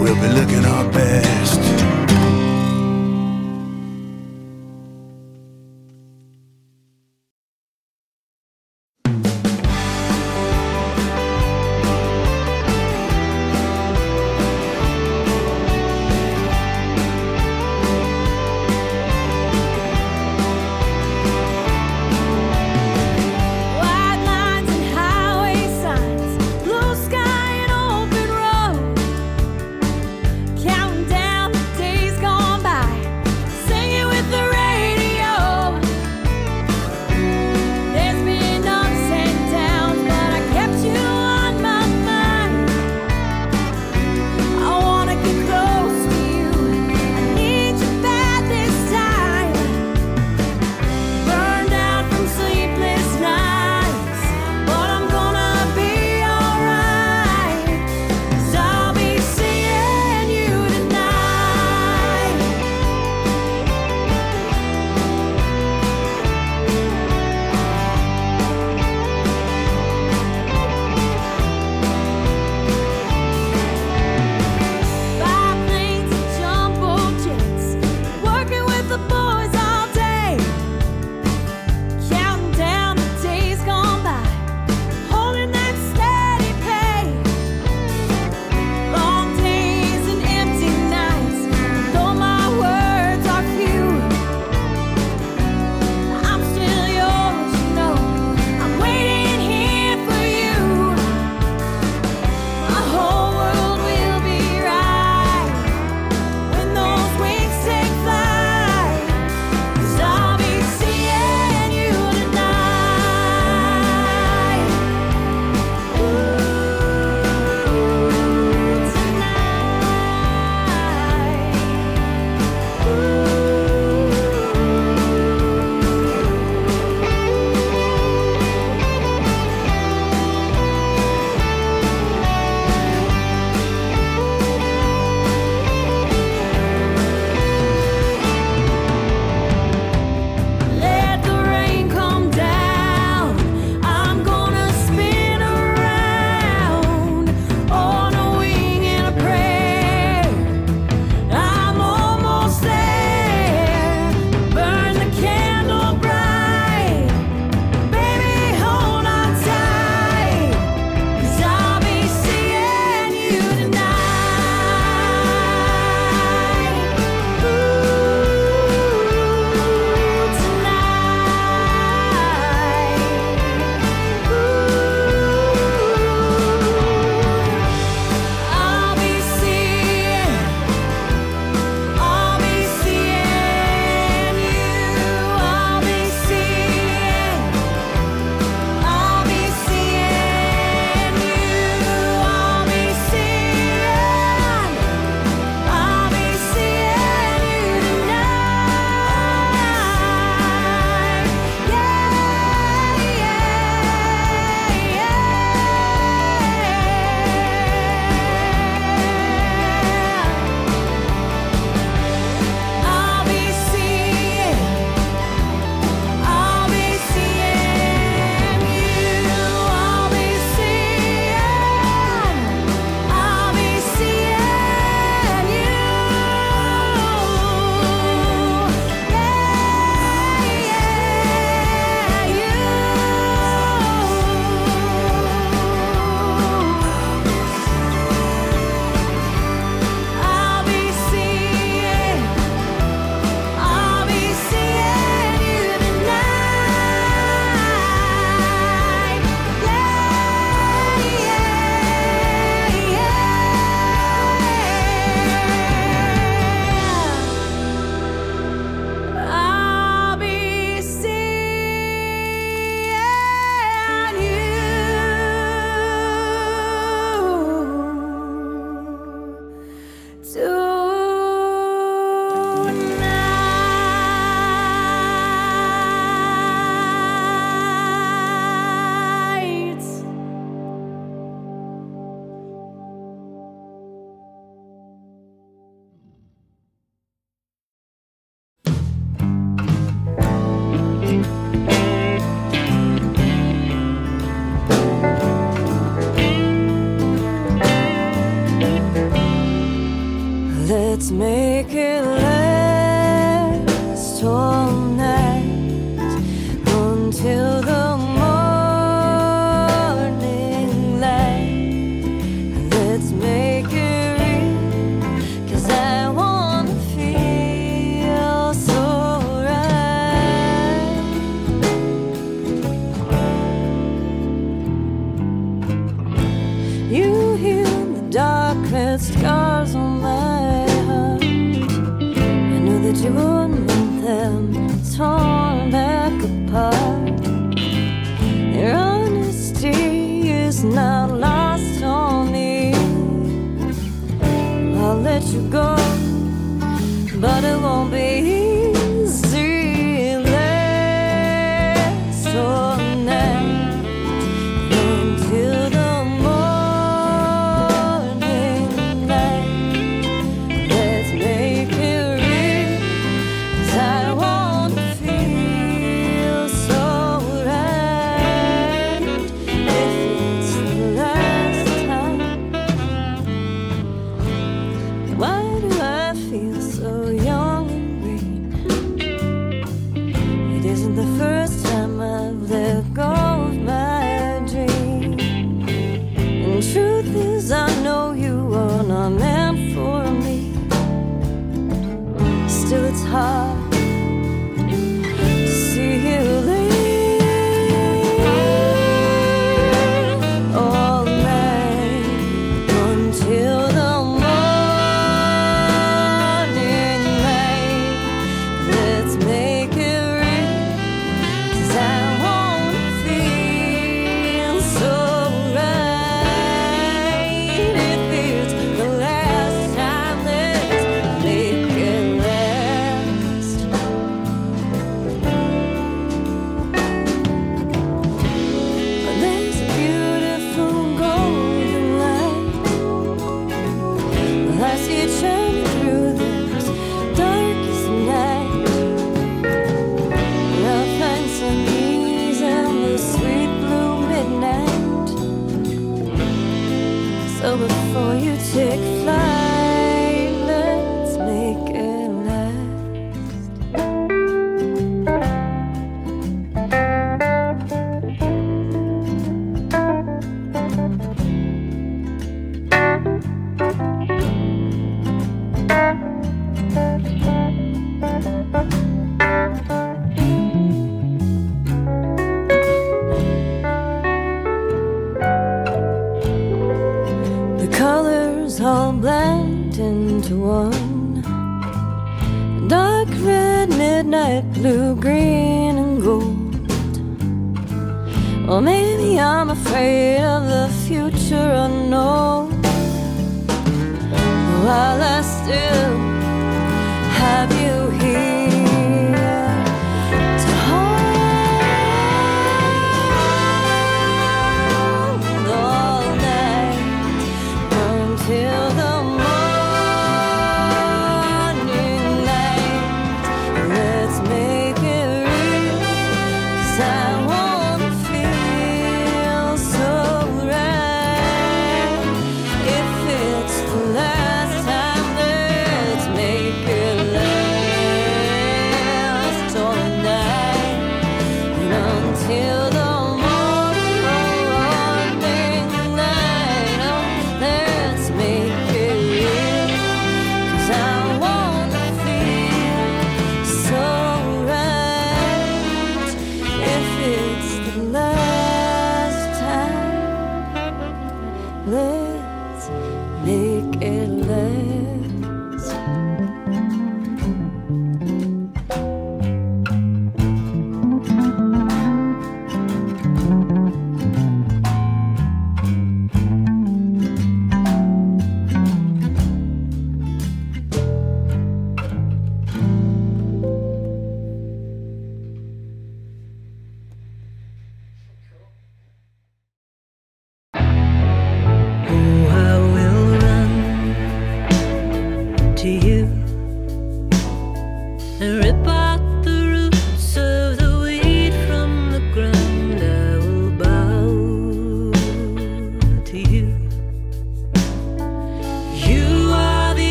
we'll be looking our best.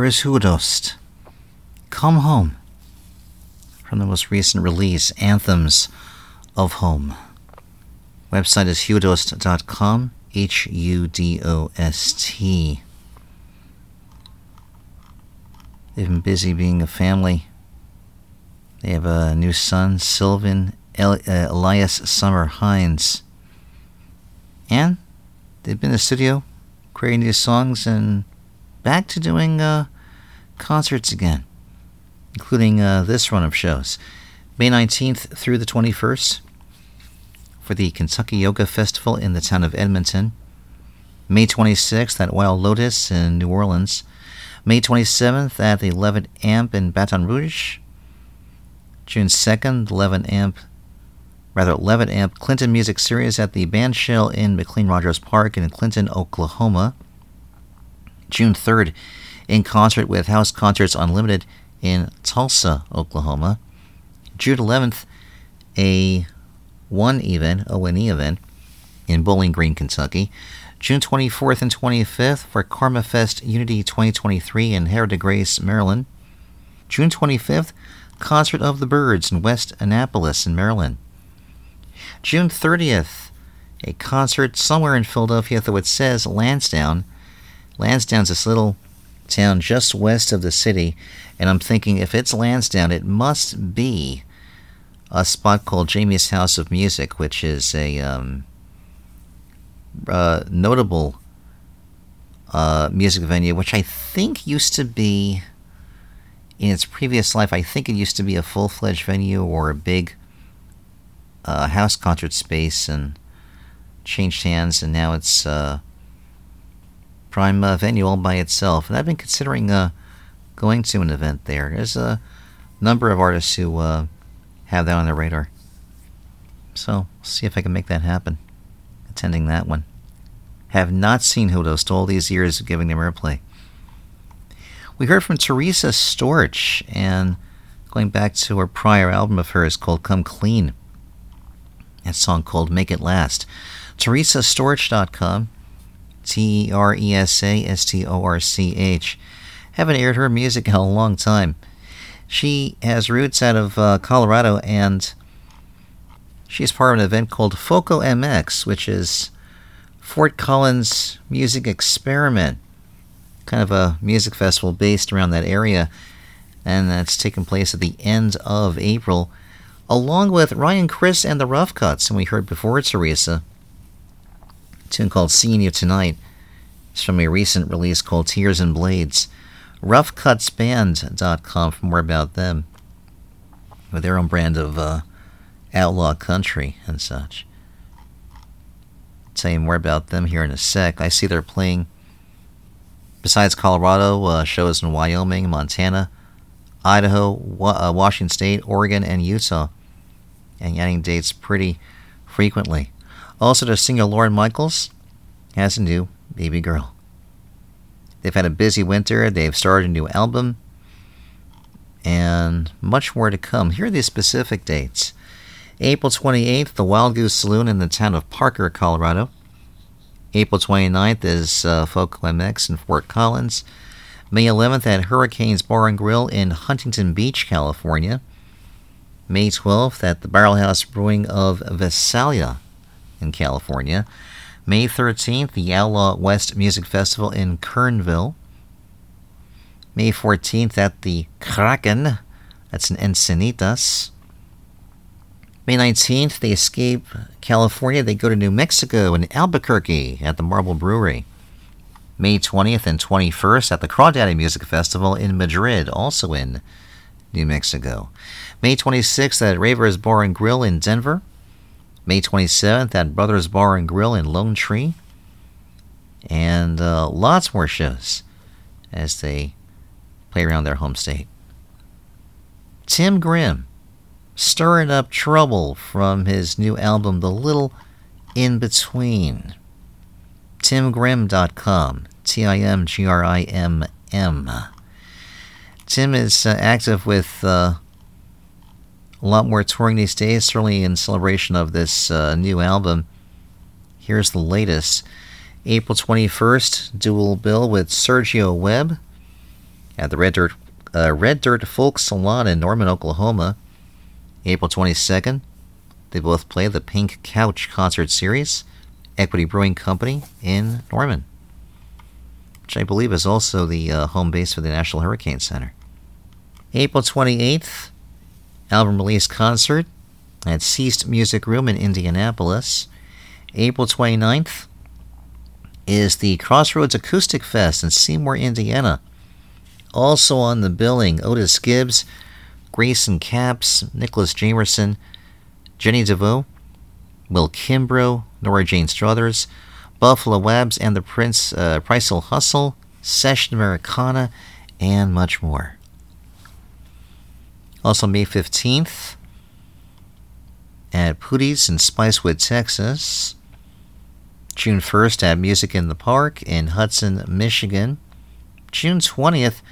There is Hudost. Come Home. From the most recent release, Anthems of Home. Website is hudost.com. H U D O S T. They've been busy being a family. They have a new son, Sylvan El- uh, Elias Summer Hines. And they've been in the studio creating new songs and back to doing uh, concerts again, including uh, this run of shows. May 19th through the 21st for the Kentucky Yoga Festival in the town of Edmonton. May 26th at Wild Lotus in New Orleans. May 27th at the 11 Amp in Baton Rouge. June 2nd, 11 Amp, rather 11 Amp Clinton Music Series at the Band Shell in McLain Rogers Park in Clinton, Oklahoma. June 3rd, in concert with House Concerts Unlimited in Tulsa, Oklahoma. June 11th, a one event, ONE event, in Bowling Green, Kentucky. June 24th and 25th for Karma Fest Unity 2023 in Havre de Grace, Maryland. June 25th, Concert of the Birds in West Annapolis in Maryland. June 30th, a concert somewhere in Philadelphia, though it says Lansdowne. Lansdowne's this little town just west of the city, and I'm thinking if it's Lansdowne, it must be a spot called Jamie's House of Music, which is a um, uh, notable uh, music venue, which I think used to be In its previous life, I think it used to be a full fledged venue or a big uh, house concert space and changed hands, and now it's uh, prime uh, venue all by itself. And I've been considering uh, going to an event there. There's a number of artists who uh, have that on their radar. So, see if I can make that happen. Attending that one. Have not seen Hudost all these years of giving them airplay. We heard from Teresa Storch, and going back to her prior album of hers called Come Clean. That song called Make It Last. TeresaStorch.com. T E R E S A S T O R C H. Haven't aired her music in a long time. She has roots out of uh, Colorado and she's part of an event called Foco MX, which is Fort Collins Music Experiment, kind of a music festival based around that area. And that's taking place at the end of April, along with Ryan Chrys and the Rough Cuts. And we heard before Teresa tune called Seeing You Tonight. It's from a recent release called Tears and Blades. RoughCutsBand.com for more about them. With their own brand of uh, outlaw country and such. tell you more about them here in a sec. I see they're playing, besides Colorado, uh, shows in Wyoming, Montana, Idaho, Wa- uh, Washington State, Oregon, and Utah. And adding dates pretty frequently. Also, the singer Lauren Michaels has a new baby girl. They've had a busy winter. They've started a new album. And much more to come. Here are the specific dates. April 28th, the Wild Goose Saloon in the town of Parker, Colorado. April 29th is uh, Foco MX in Fort Collins. May 11th at Hurricanes Bar and Grill in Huntington Beach, California. May 12th at the Barrel House Brewing of Visalia in California. May 13th, the Outlaw West Music Festival in Kernville. May 14th at the Kraken, that's in Encinitas. May 19th, they escape California. They go to New Mexico in Albuquerque at the Marble Brewery. May 20th and 21st at the Crawdaddy Music Festival in Madrid, also in New Mexico. May 26th at Ravers Bar and Grill in Denver. May 27th at Brothers Bar and Grill in Lone Tree. And uh, lots more shows as they play around their home state. Tim Grimm stirring up trouble from his new album, The Little In Between. TimGrimm.com. T I M G R I M M. Tim is uh, active with uh, a lot more touring these days, certainly in celebration of this uh, new album. Here's the latest April 21st, dual bill with Sergio Webb at the Red Dirt, uh, Red Dirt Folk Salon in Norman, Oklahoma. April 22nd, they both play the Pink Couch Concert Series, Equity Brewing Company in Norman, which I believe is also the uh, home base for the National Hurricane Center. April 28th, album release concert at Ceased Music Room in Indianapolis. April 29th is the Crossroads Acoustic Fest in Seymour, Indiana. Also on the billing, Otis Gibbs, Grayson Capps, Nicholas Jamerson, Jennie DeVoe, Will Kimbrough, Nora Jane Struthers, Buffalo Wabs, and the Prince uh, Hustle, Session Americana, and much more. Also, May 15th at Poodie's in Spicewood, Texas. June 1st at Music in the Park in Hudson, Michigan. June 20th,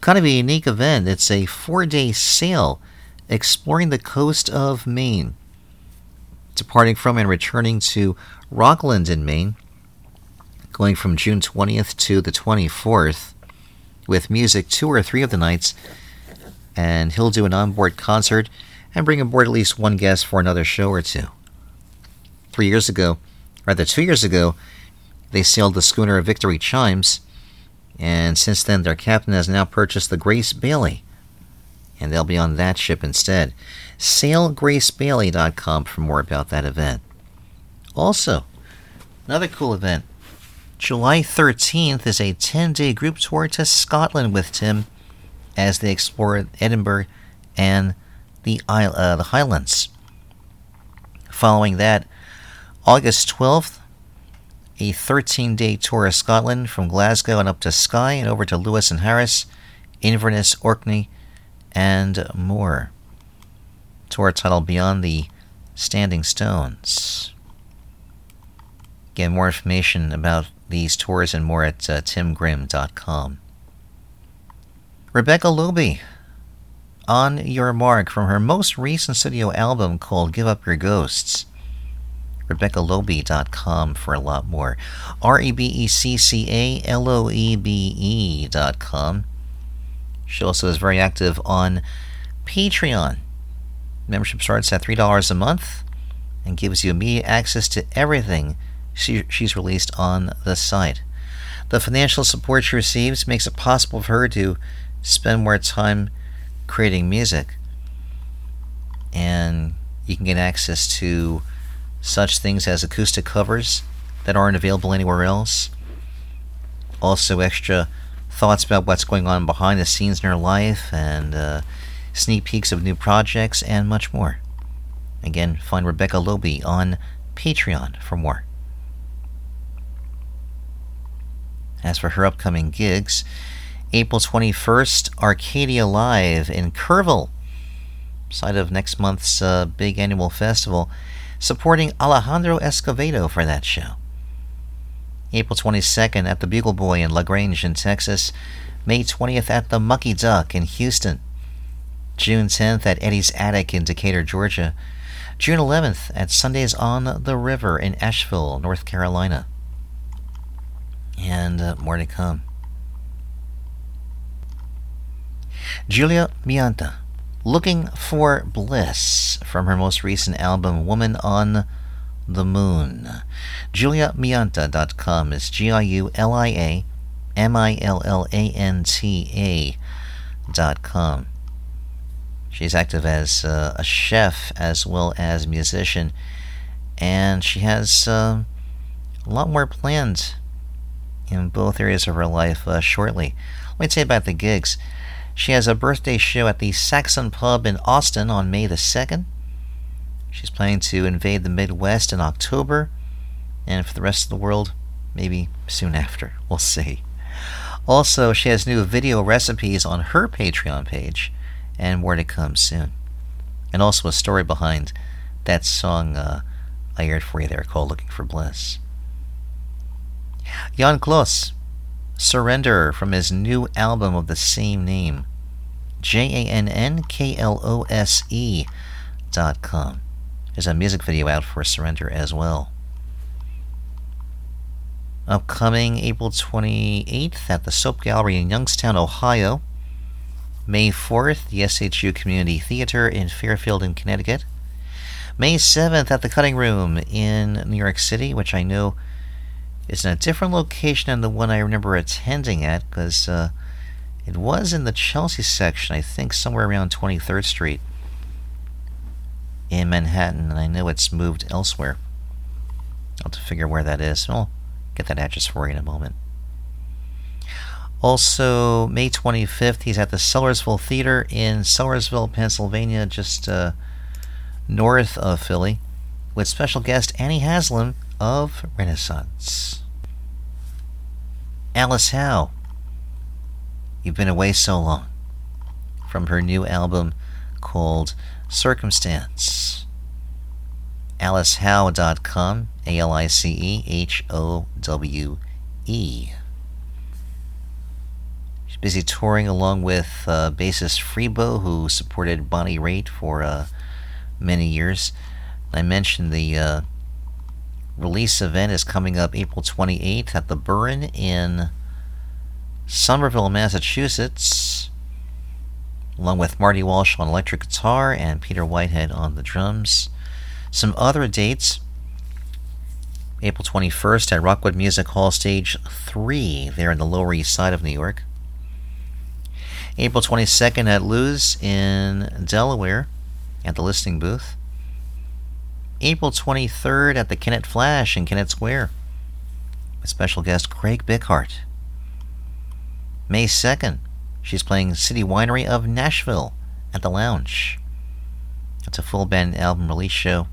kind of a unique event. It's a four day sail exploring the coast of Maine, departing from and returning to Rockland in Maine, going from June 20th to the 24th, with music two or three of the nights and he'll do an onboard concert and bring aboard at least one guest for another show or two. Three years ago, rather two years ago, they sailed the schooner Victory Chimes, and since then their captain has now purchased the Grace Bailey, and they'll be on that ship instead. SailGraceBailey.com for more about that event. Also, another cool event. July 13th is a 10 day group tour to Scotland with Tim as they explore Edinburgh and the, Isle- uh, the Highlands. Following that, August 12th, a 13 day tour of Scotland from Glasgow and up to Skye and over to Lewis and Harris, Inverness, Orkney, and more. Tour titled Beyond the Standing Stones. Get more information about these tours and more at uh, timgrimm.com. Rebecca Loebe, On Your Mark, from her most recent studio album called Give Up Your Ghosts. RebeccaLoebe.com for a lot more. R E B E C C A L O E B E.com. She also is very active on Patreon. Membership starts at $3 a month and gives you immediate access to everything she, she's released on the site. The financial support she receives makes it possible for her to spend more time creating music. And you can get access to such things as acoustic covers that aren't available anywhere else. Also, extra thoughts about what's going on behind the scenes in her life and uh, sneak peeks of new projects and much more. Again, find Rebecca Loebe on Patreon for more. As for her upcoming gigs, April 21st, Arcadia Live in Kerrville, site of next month's uh, big annual festival, supporting Alejandro Escovedo for that show. April 22nd at the Bugle Boy in LaGrange in Texas, May 20th at the Mucky Duck in Houston, June 10th at Eddie's Attic in Decatur, Georgia, June 11th at Sundays on the River in Asheville, North Carolina. And uh, more to come. Giulia Millanta, Looking for Bliss, from her most recent album, Woman on the Moon. GiuliaMillanta.com is G I U L I A M I L L A N T A dot com. She's active as uh, a chef as well as musician, and she has uh, a lot more planned in both areas of her life uh, shortly. Let me you about the gigs. She has a birthday show at the Saxon Pub in Austin on May the 2nd. She's planning to invade the Midwest in October, and for the rest of the world, maybe soon after. We'll see. Also, she has new video recipes on her Patreon page, and more to come soon. And also a story behind that song uh, I aired for you there called Looking for Bliss. Jann Klose, Surrender from his new album of the same name. J A N N K L O S E dot com. There's a music video out for Surrender as well. Upcoming April 28th at the Soap Gallery in Youngstown, Ohio. May 4th, the SHU Community Theater in Fairfield, in Connecticut. May 7th at the Cutting Room in New York City, which I know is in a different location than the one I remember attending at, because uh, it was in the Chelsea section, I think somewhere around 23rd Street in Manhattan, and I know it's moved elsewhere. I'll have to figure where that is. I'll get that address for you in a moment. Also, May 25th, he's at the Sellersville Theater in Sellersville, Pennsylvania, just uh, north of Philly, with special guest Annie Haslam of Renaissance. Alice Howe, You've Been Away So Long, from her new album called Circumstance. AliceHowe.com, A L I C E H O W E. She's busy touring along with uh, bassist Freebo, who supported Bonnie Raitt for uh, many years. I mentioned the uh, release event is coming up April 28th at the Burren in Somerville, Massachusetts, along with Marty Walsh on electric guitar and Peter Whitehead on the drums. Some other dates April 21st at Rockwood Music Hall Stage 3, there in the Lower East Side of New York. April 22nd at Lou's in Delaware at the listing booth. April 23rd at the Kennett Flash in Kennett Square with special guest Craig Bickhardt. May 2nd She's playing City Winery of Nashville at the Lounge. It's a full band album release show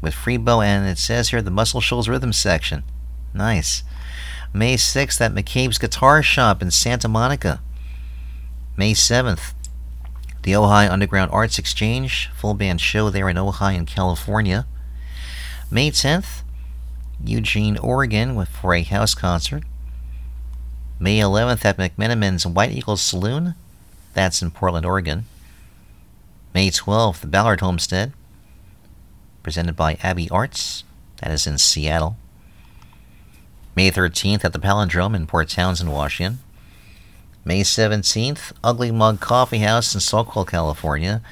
with Freebo, and it says here the Muscle Shoals Rhythm section. Nice. May 6th at McCabe's Guitar Shop in Santa Monica. May 7th, the Ojai Underground Arts Exchange, full band show there in Ojai in California. May 10th, Eugene, Oregon, with, for a house concert. May 11th at McMenamin's White Eagle Saloon, that's in Portland, Oregon. May 12th, the Ballard Homestead, presented by Abbey Arts, that is in Seattle. May 13th at the Palindrome in Port Townsend, Washington. May 17th, Ugly Mug Coffee House in Soquel, California.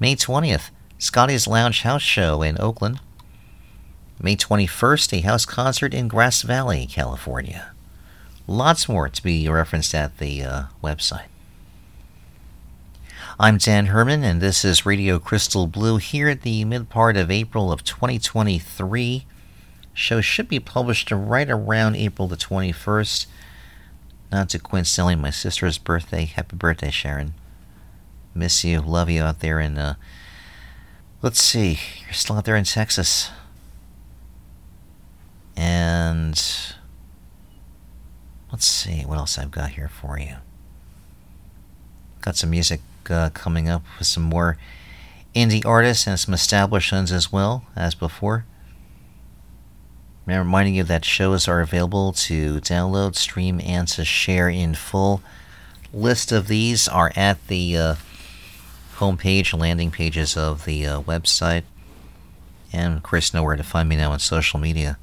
May 20th, Scotty's Lounge House Show in Oakland. May 21st, a house concert in Grass Valley, California. Lots more to be referenced at the uh, website. I'm Dan Herman, and this is Radio Crystal Blue here at the mid part of April of 2023. Show should be published right around April the 21st. Not to coincidentally my sister's birthday. Happy birthday, Sharon. Miss you. Love you out there in, uh, let's see, you're still out there in Texas. And let's see what else I've got here for you. Got some music uh, coming up with some more indie artists and some establishments as well as before. Reminding you that shows are available to download, stream, and to share in full. List of these are at the uh, homepage, landing pages of the uh, website, and of course, know where to find me now on social media.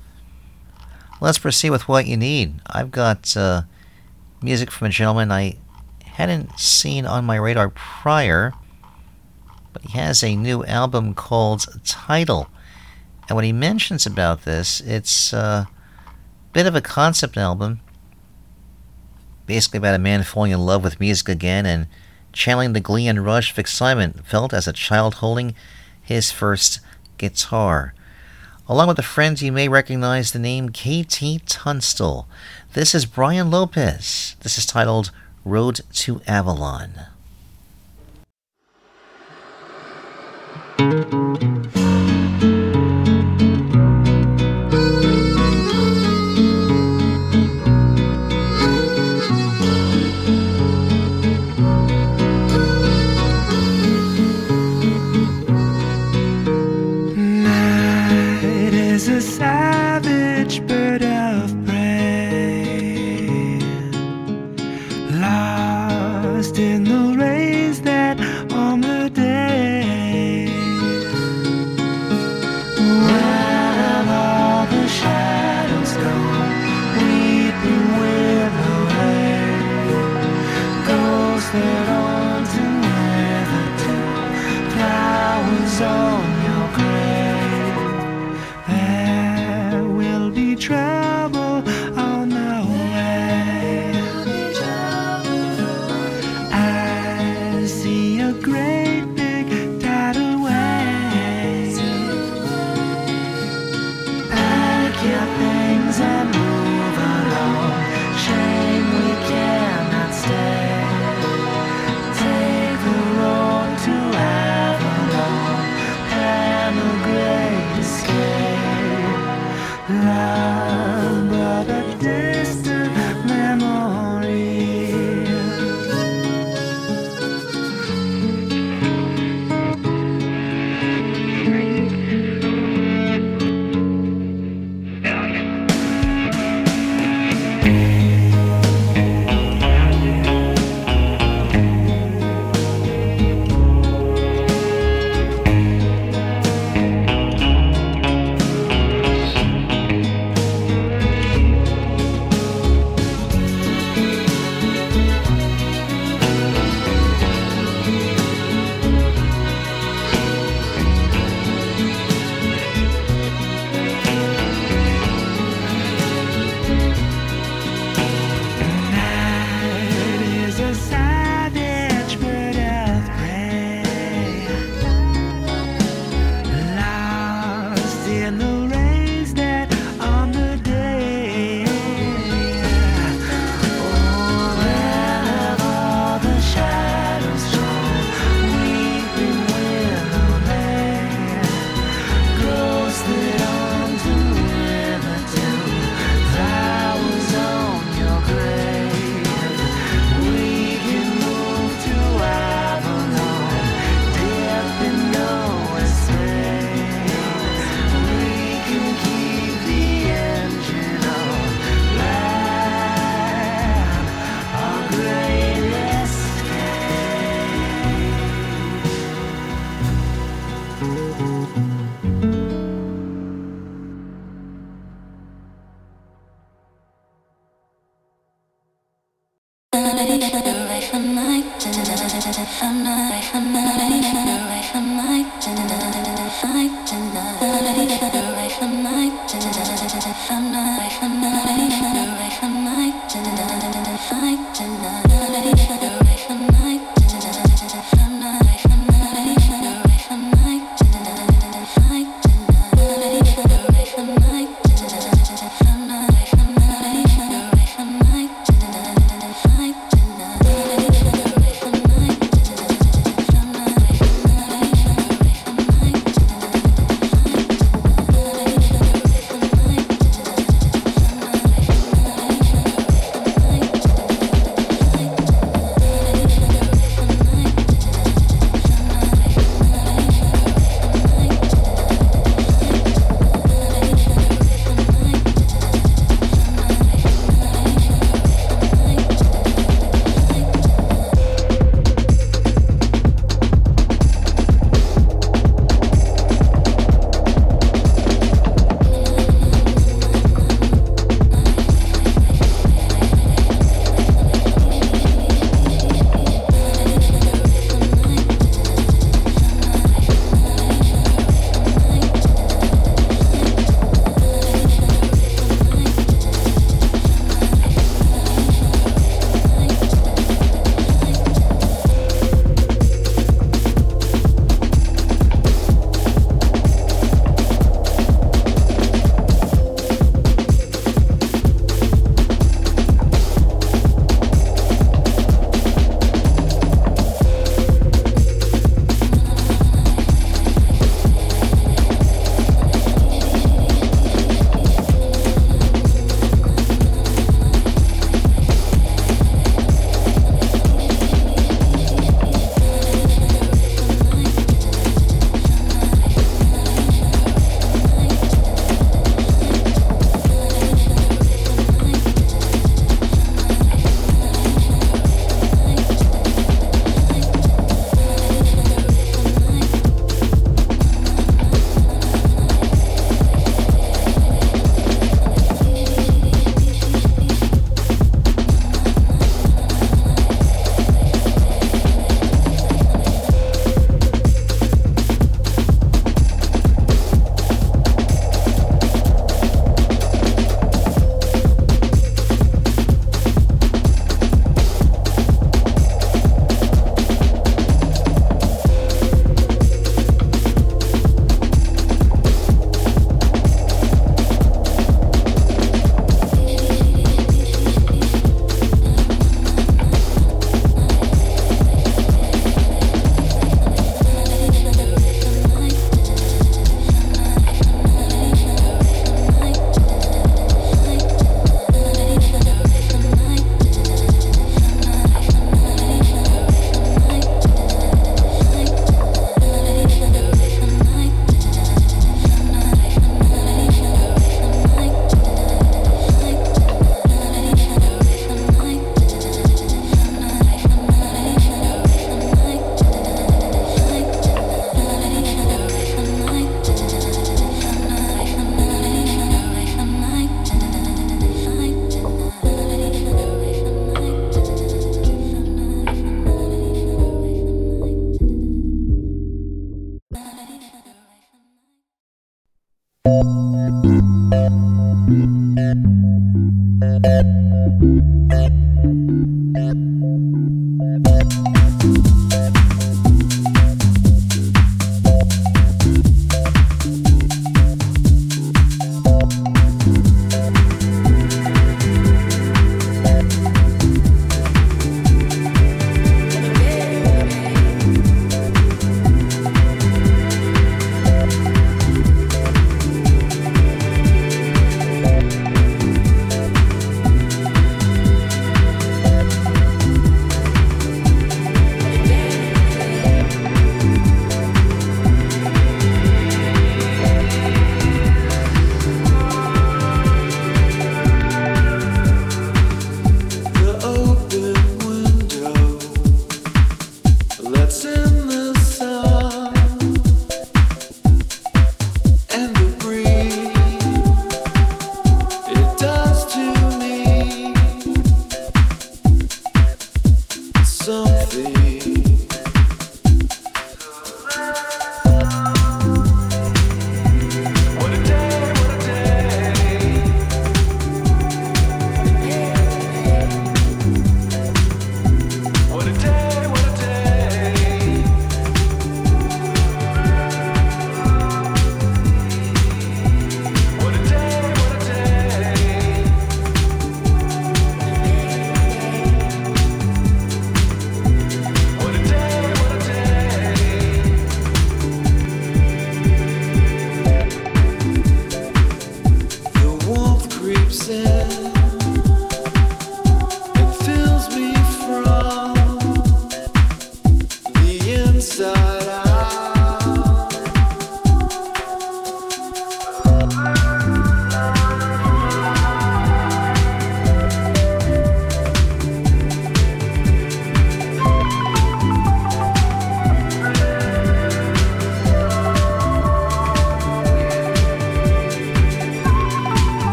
Let's proceed with what you need. I've got uh, music from a gentleman I hadn't seen on my radar prior, but he has a new album called Title. And when he mentions about this, it's a bit of a concept album, basically about a man falling in love with music again and channeling the glee and rush of excitement felt as a child holding his first guitar. Along with a friend, you may recognize the name KT Tunstall. This is Brian Lopez. This is titled Road to Avalon.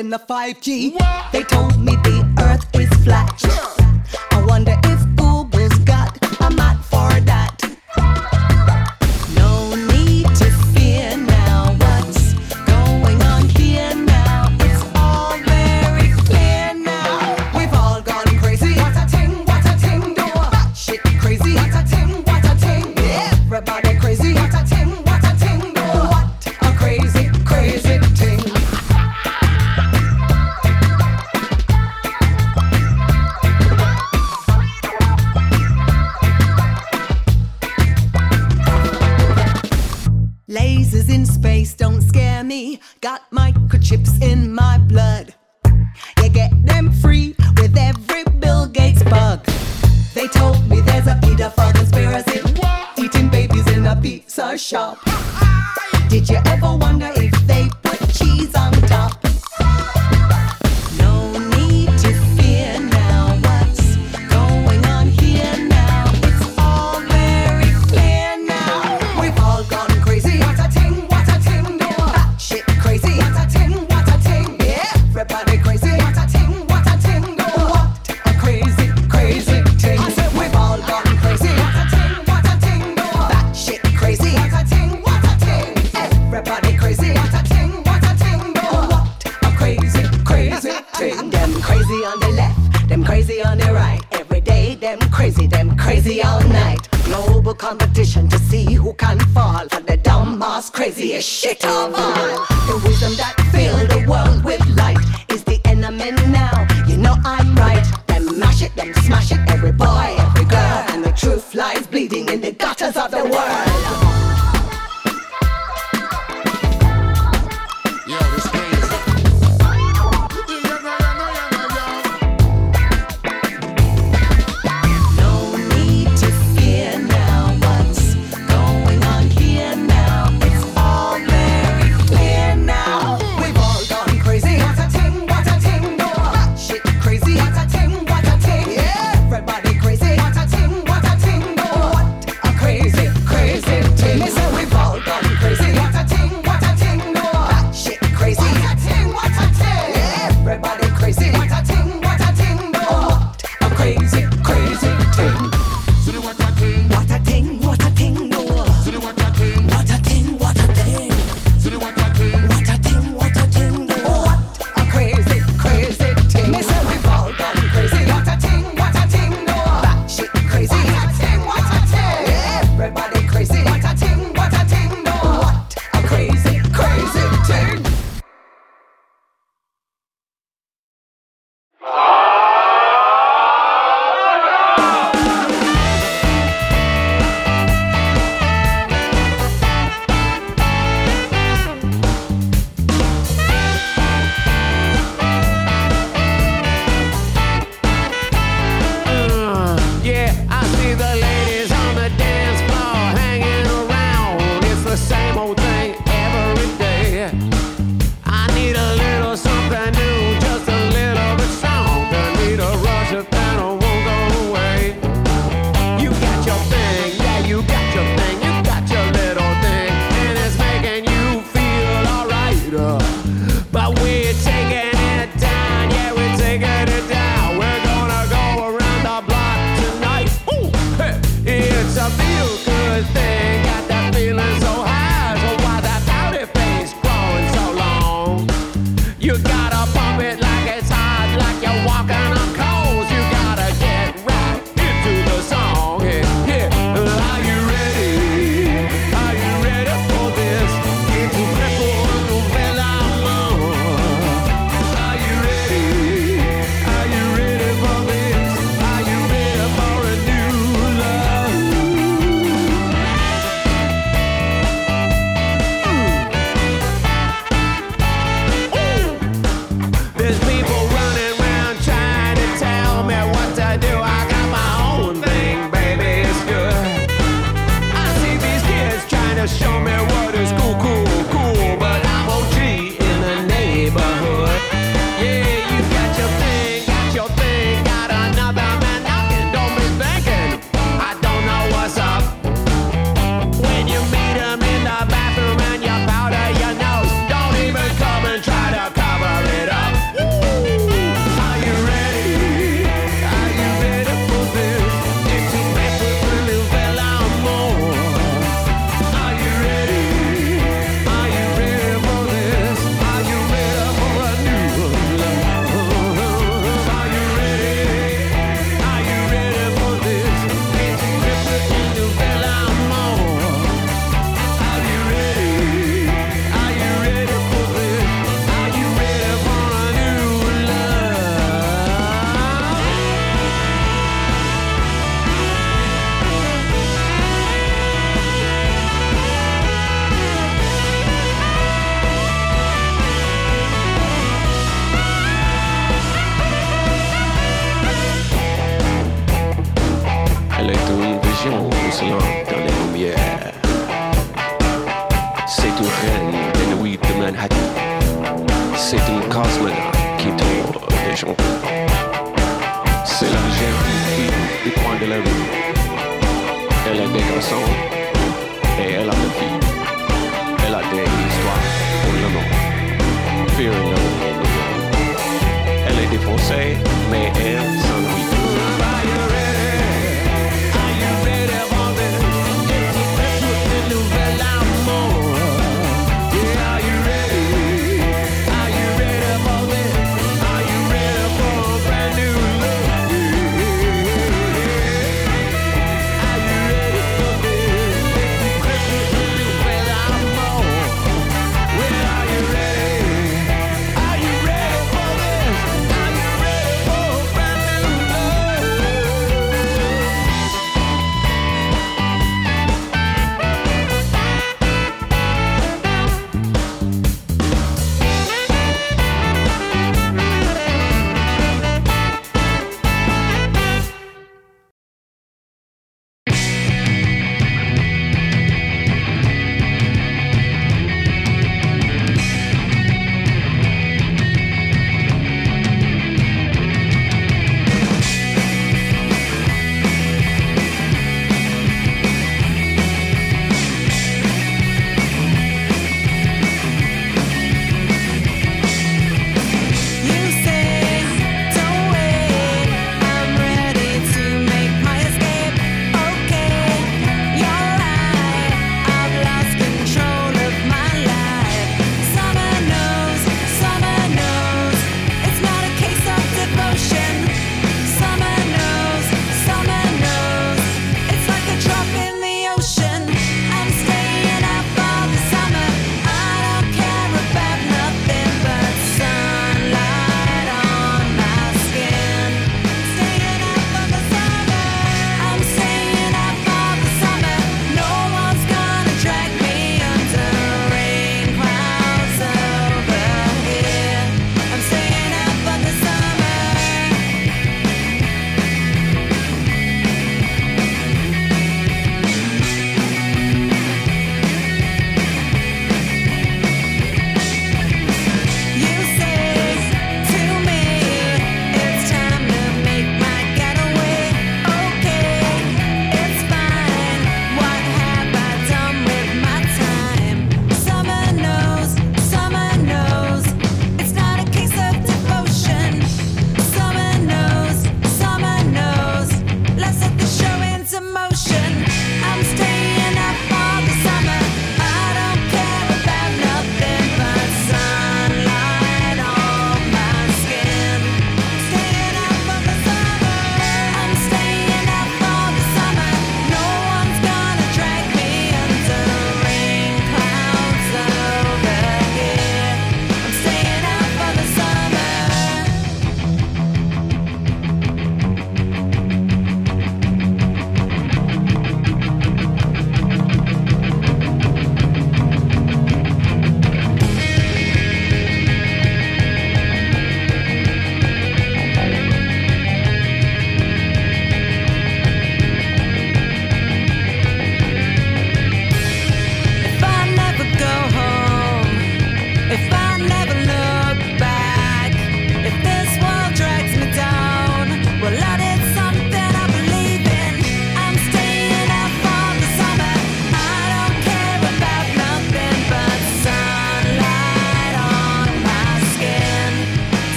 In the 5G. They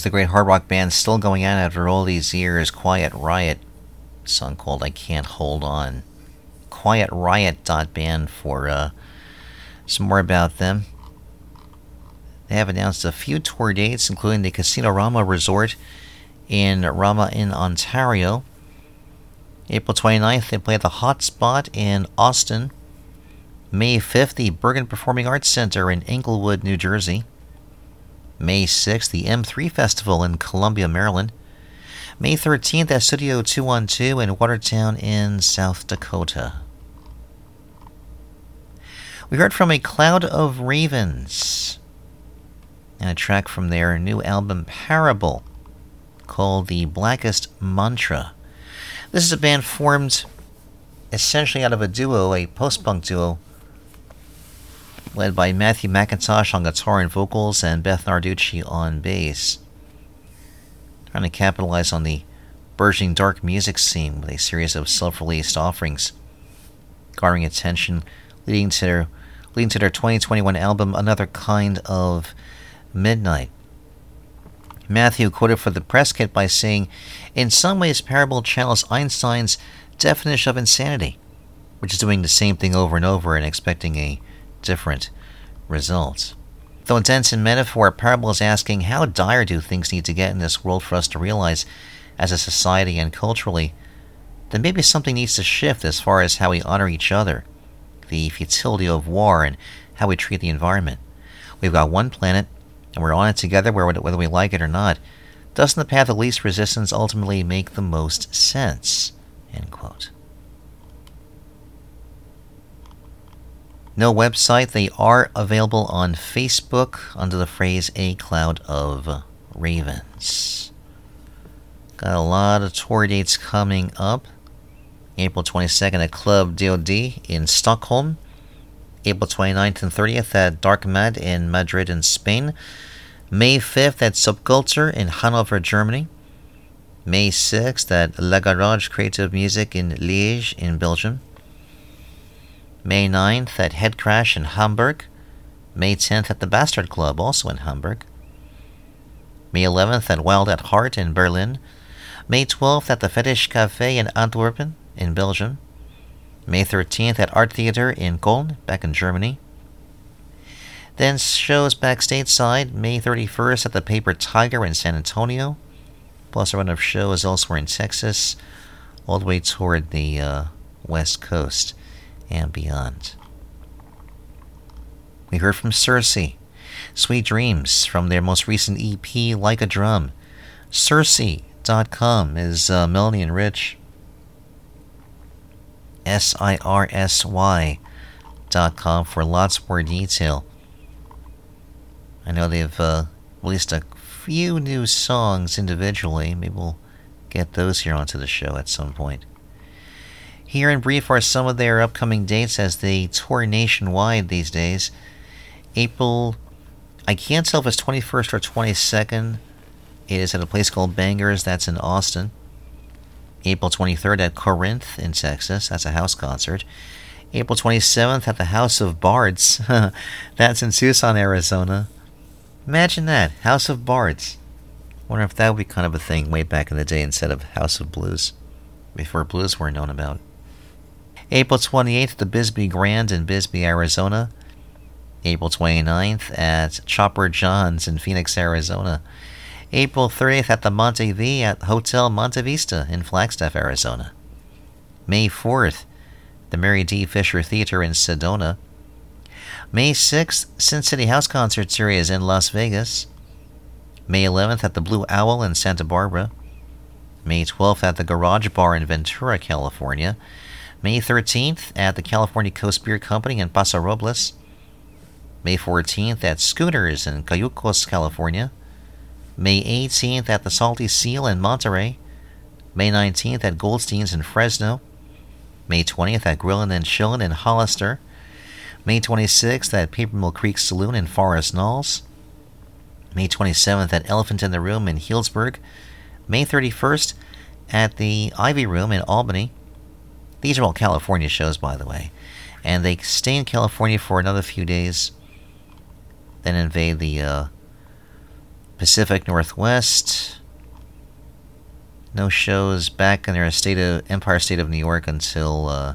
There's the great hard rock band still going on after all these years. Quiet Riot, song called "I Can't Hold On." Quiet Riot dot band for uh, some more about them. They have announced a few tour dates, including the Casino Rama Resort in Rama in Ontario. April 29th, they play at the Hotspot in Austin. May 5th, the Bergen Performing Arts Center in Englewood, New Jersey. May 6th, the M3 Festival in Columbia, Maryland. May 13th at Studio 212 in Watertown in South Dakota. We heard from a Cloud of Ravens and a track from their new album Parable called The Blackest Mantra. This is a band formed essentially out of a duo, a post punk duo, led by Matthew McIntosh on guitar and vocals and Beth Narducci on bass. Trying to capitalize on the burgeoning dark music scene with a series of self released offerings, garnering attention, leading to their leading to their 2021 album Another Kind of Midnight. Matthew quoted for the press kit by saying, In some ways, Parable channels Einstein's definition of insanity, which is doing the same thing over and over and expecting a different results. Though dense in metaphor, Parable is asking, How dire do things need to get in this world for us to realize, as a society and culturally, that maybe something needs to shift as far as how we honor each other, the futility of war, and how we treat the environment? We've got one planet, and we're on it together whether we like it or not. Doesn't the path of least resistance ultimately make the most sense? End quote. No website. They are available on Facebook under the phrase A Cloud of Ravens. Got a lot of tour dates coming up. April 22nd at Club DOD in Stockholm. April 29th and 30th at Dark Mad in Madrid in Spain. May 5th at Subculture in Hanover, Germany. May 6th at La Garage Creative Music in Liège in Belgium. May 9th at Head Crash in Hamburg. May 10th at the Bastard Club, also in Hamburg. May 11th at Wild at Heart in Berlin. May 12th at the Fetish Cafe in Antwerpen in Belgium. May 13th at Art Theater in Köln, back in Germany. Then shows back stateside, May 31st at the Paper Tiger in San Antonio, plus a run of shows elsewhere in Texas, all the way toward the uh, West Coast and beyond. We heard from Sirsy, Sweet Dreams, from their most recent EP, Like a Drum. Sirsy.com is uh, Melanie and Rich. S I R S Y dot com for lots more detail. I know they've uh, released a few new songs individually. Maybe we'll get those here onto the show at some point. Here in brief are some of their upcoming dates as they tour nationwide these days. April, I can't tell if it's 21st or 22nd. It is at a place called Bangers, that's in Austin. April 23rd at Corinth in Texas, that's a house concert. April 27th at the House of Bards, that's in Tucson, Arizona. Imagine that, House of Bards. Wonder if that would be kind of a thing way back in the day instead of House of Blues, before blues were known about. April 28th at the Bisbee Grand in Bisbee, Arizona. April 29th at Chopper John's in Phoenix, Arizona. April 30th at the Monte V at Hotel Monte Vista in Flagstaff, Arizona. May 4th, the Mary D. Fisher Theater in Sedona. May 6th, Sin City House Concert Series in Las Vegas. May 11th at the Blue Owl in Santa Barbara. May 12th at the Garage Bar in Ventura, California. May 13th at the California Coast Beer Company in Paso Robles. May 14th at Scooters in Cayucos, California. May 18th at the Salty Seal in Monterey. May 19th at Goldstein's in Fresno. May 20th at Grillin' and Chillin' in Hollister. May 26th at Paper Mill Creek Saloon in Forest Knolls. May 27th at Elephant in the Room in Healdsburg. May 31st at the Ivy Room in Albany. These are all California shows, by the way. And they stay in California for another few days, then invade the uh, Pacific Northwest. No shows back in their state of Empire State of New York until uh,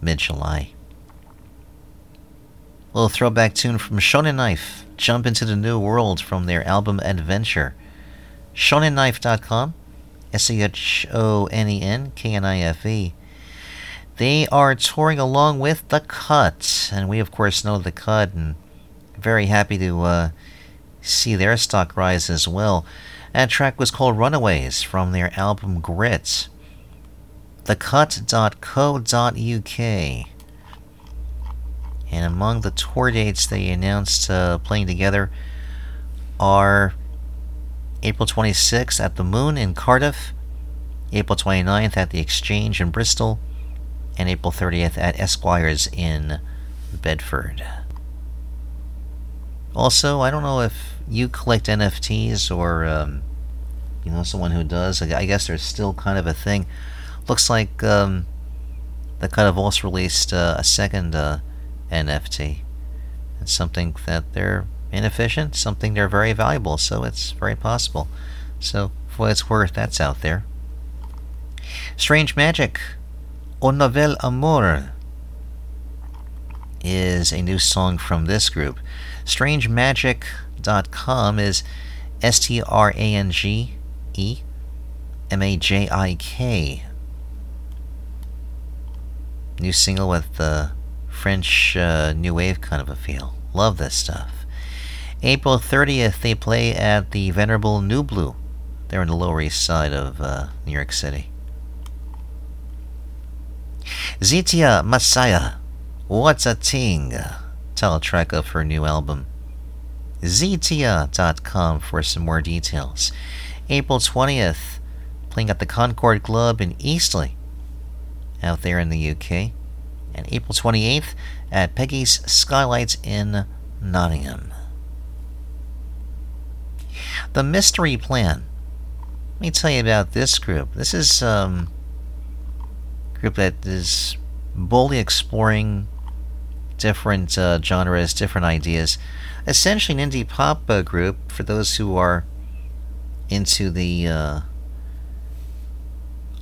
mid July. Little throwback tune from Shonen Knife. Jump into the new world from their album Adventure. ShonenKnife.com. S C H O N E N K N I F E. They are touring along with The Kut, and we, of course, know The Kut, and very happy to uh, see their stock rise as well. That track was called Runaways from their album Grit. the TheKut.co.uk. And among the tour dates they announced uh, playing together are April 26th at the Moon in Cardiff, April 29th at the Exchange in Bristol, and April 30th at Esquires in Bedford. Also, I don't know if you collect NFTs or um, you know someone who does. I guess there's still kind of a thing. Looks like um, they kind of also released uh, a second uh, NFT. It's something that they're inefficient, something they're very valuable, so it's very possible. So, for what it's worth, that's out there. Strange Majik, Un Nouvel Amour, is a new song from this group. StrangeMajik.com is S T R A N G E M A J I K. New single with the French uh, new wave kind of a feel. Love this stuff. April 30th, they play at the Venerable Nublu. They're in the Lower East Side of uh, New York City. Zeeteah Massiah, What's a Ting? Title track of her new album. Zeeteah.com for some more details. April 20th, playing at the Concord Club in Eastleigh, out there in the UK. And April 28th at Peggy's Skylights in Nottingham. The Mystery Plan. Let me tell you about this group. This is um, a group that is boldly exploring different uh, genres, different ideas. Essentially, an indie pop uh, group for those who are into the, uh,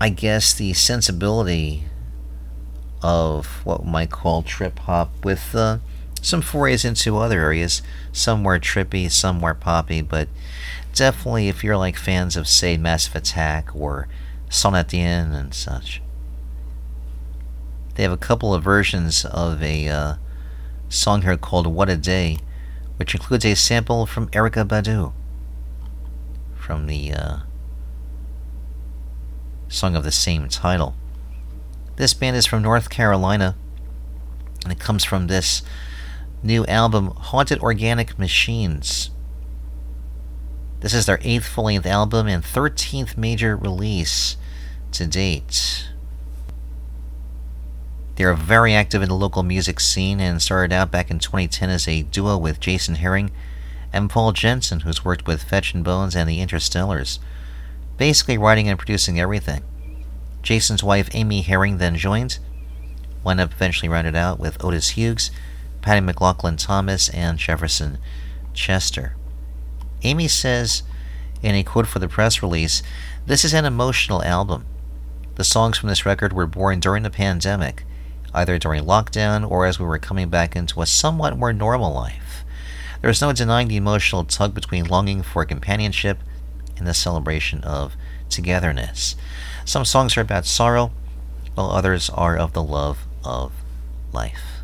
I guess, the sensibility of what we might call trip hop with uh, some forays into other areas. Some more trippy, some more poppy, but definitely if you're like fans of, say, Massive Attack or Sonatien and such. They have a couple of versions of a uh, song here called What a Day, which includes a sample from Erykah Badu from the uh, song of the same title. This band is from North Carolina, and it comes from this new album, Haunted Organic Machines. This is their eighth full length album and 13th major release to date. They are very active in the local music scene and started out back in 2010 as a duo with Jason Herring and Paul Jensen, who's worked with Fetch and Bones and the Interstellars, basically writing and producing everything. Jason's wife Amy Herring then joined, wound up eventually rounded out with Otis Hughes, Patty McLaughlin Thomas, and Jefferson Chester. Amy says in a quote for the press release, This is an emotional album. The songs from this record were born during the pandemic, either during lockdown or as we were coming back into a somewhat more normal life. There is no denying the emotional tug between longing for companionship and the celebration of togetherness. Some songs are about sorrow, while others are of the love of life.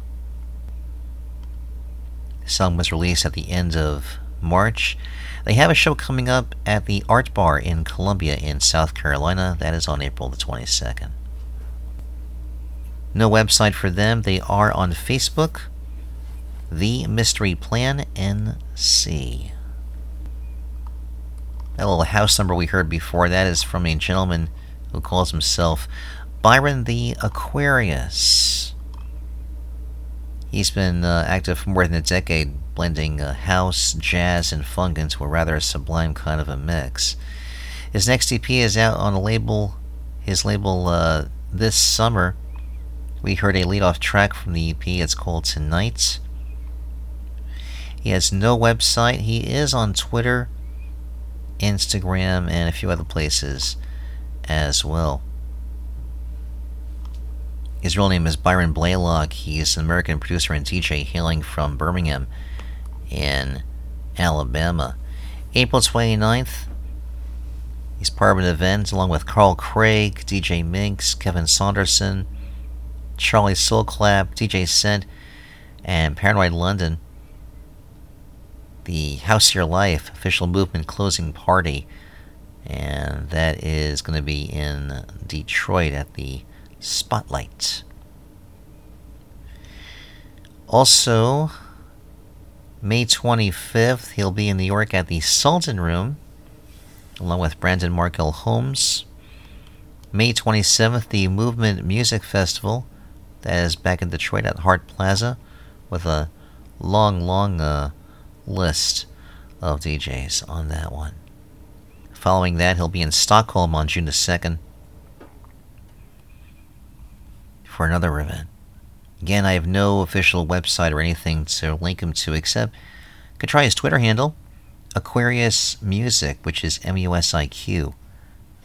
The song was released at the end of March. They have a show coming up at the Art Bar in Columbia in South Carolina. That is on April the 22nd. No website for them. They are on Facebook. The Mystery Plan NC. That little house number we heard before that is from a gentleman who calls himself Byron the Aquarius. He's been uh, active for more than a decade, blending uh, house, jazz, and funk into a rather sublime kind of a mix. His next EP is out on a label, his label uh, this summer. We heard a lead-off track from the EP. It's called Tonight. He has no website. He is on Twitter Instagram, and a few other places as well. His real name is Byron Blaylock. He's an American producer and DJ hailing from Birmingham in Alabama. April 29th, he's part of an event along with Carl Craig, DJ Minx, Kevin Saunderson, Charlie Soulclap, DJ Scent, and Paranoid London. The House Your Life official movement closing party, and that is going to be in Detroit at the Spotlight. Also, May 25th, he'll be in New York at the Sultan Room, along with Brandon Markel Holmes. May 27th, the Movement Music Festival, that is back in Detroit at Hart Plaza, with a long, long uh, list of DJs on that one. Following that, he'll be in Stockholm on June the 2nd for another event. Again, I have no official website or anything to link him to except you could try his Twitter handle, Aquarius Music, which is M U S I Q,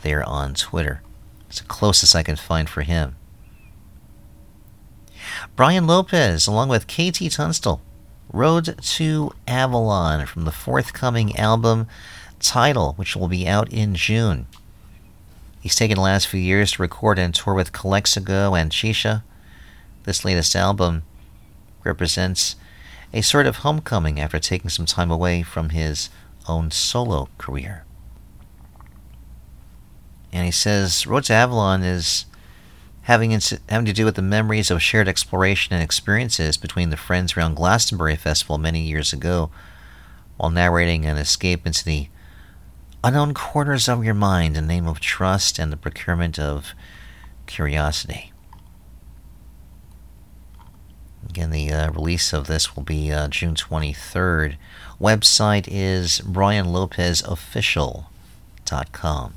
there on Twitter. It's the closest I can find for him. Brian Lopez, along with KT Tunstall, Road to Avalon from the forthcoming album Title, which will be out in June. He's taken the last few years to record and tour with Calexico and XIXA. This latest album represents a sort of homecoming after taking some time away from his own solo career. And he says Road to Avalon is having, having to do with the memories of shared exploration and experiences between the friends around Glastonbury Festival many years ago, while narrating an escape into the unknown corners of your mind in the name of trust and the procurement of curiosity. Again, the uh, release of this will be uh, June 23rd. Website is brianlopezofficial.com.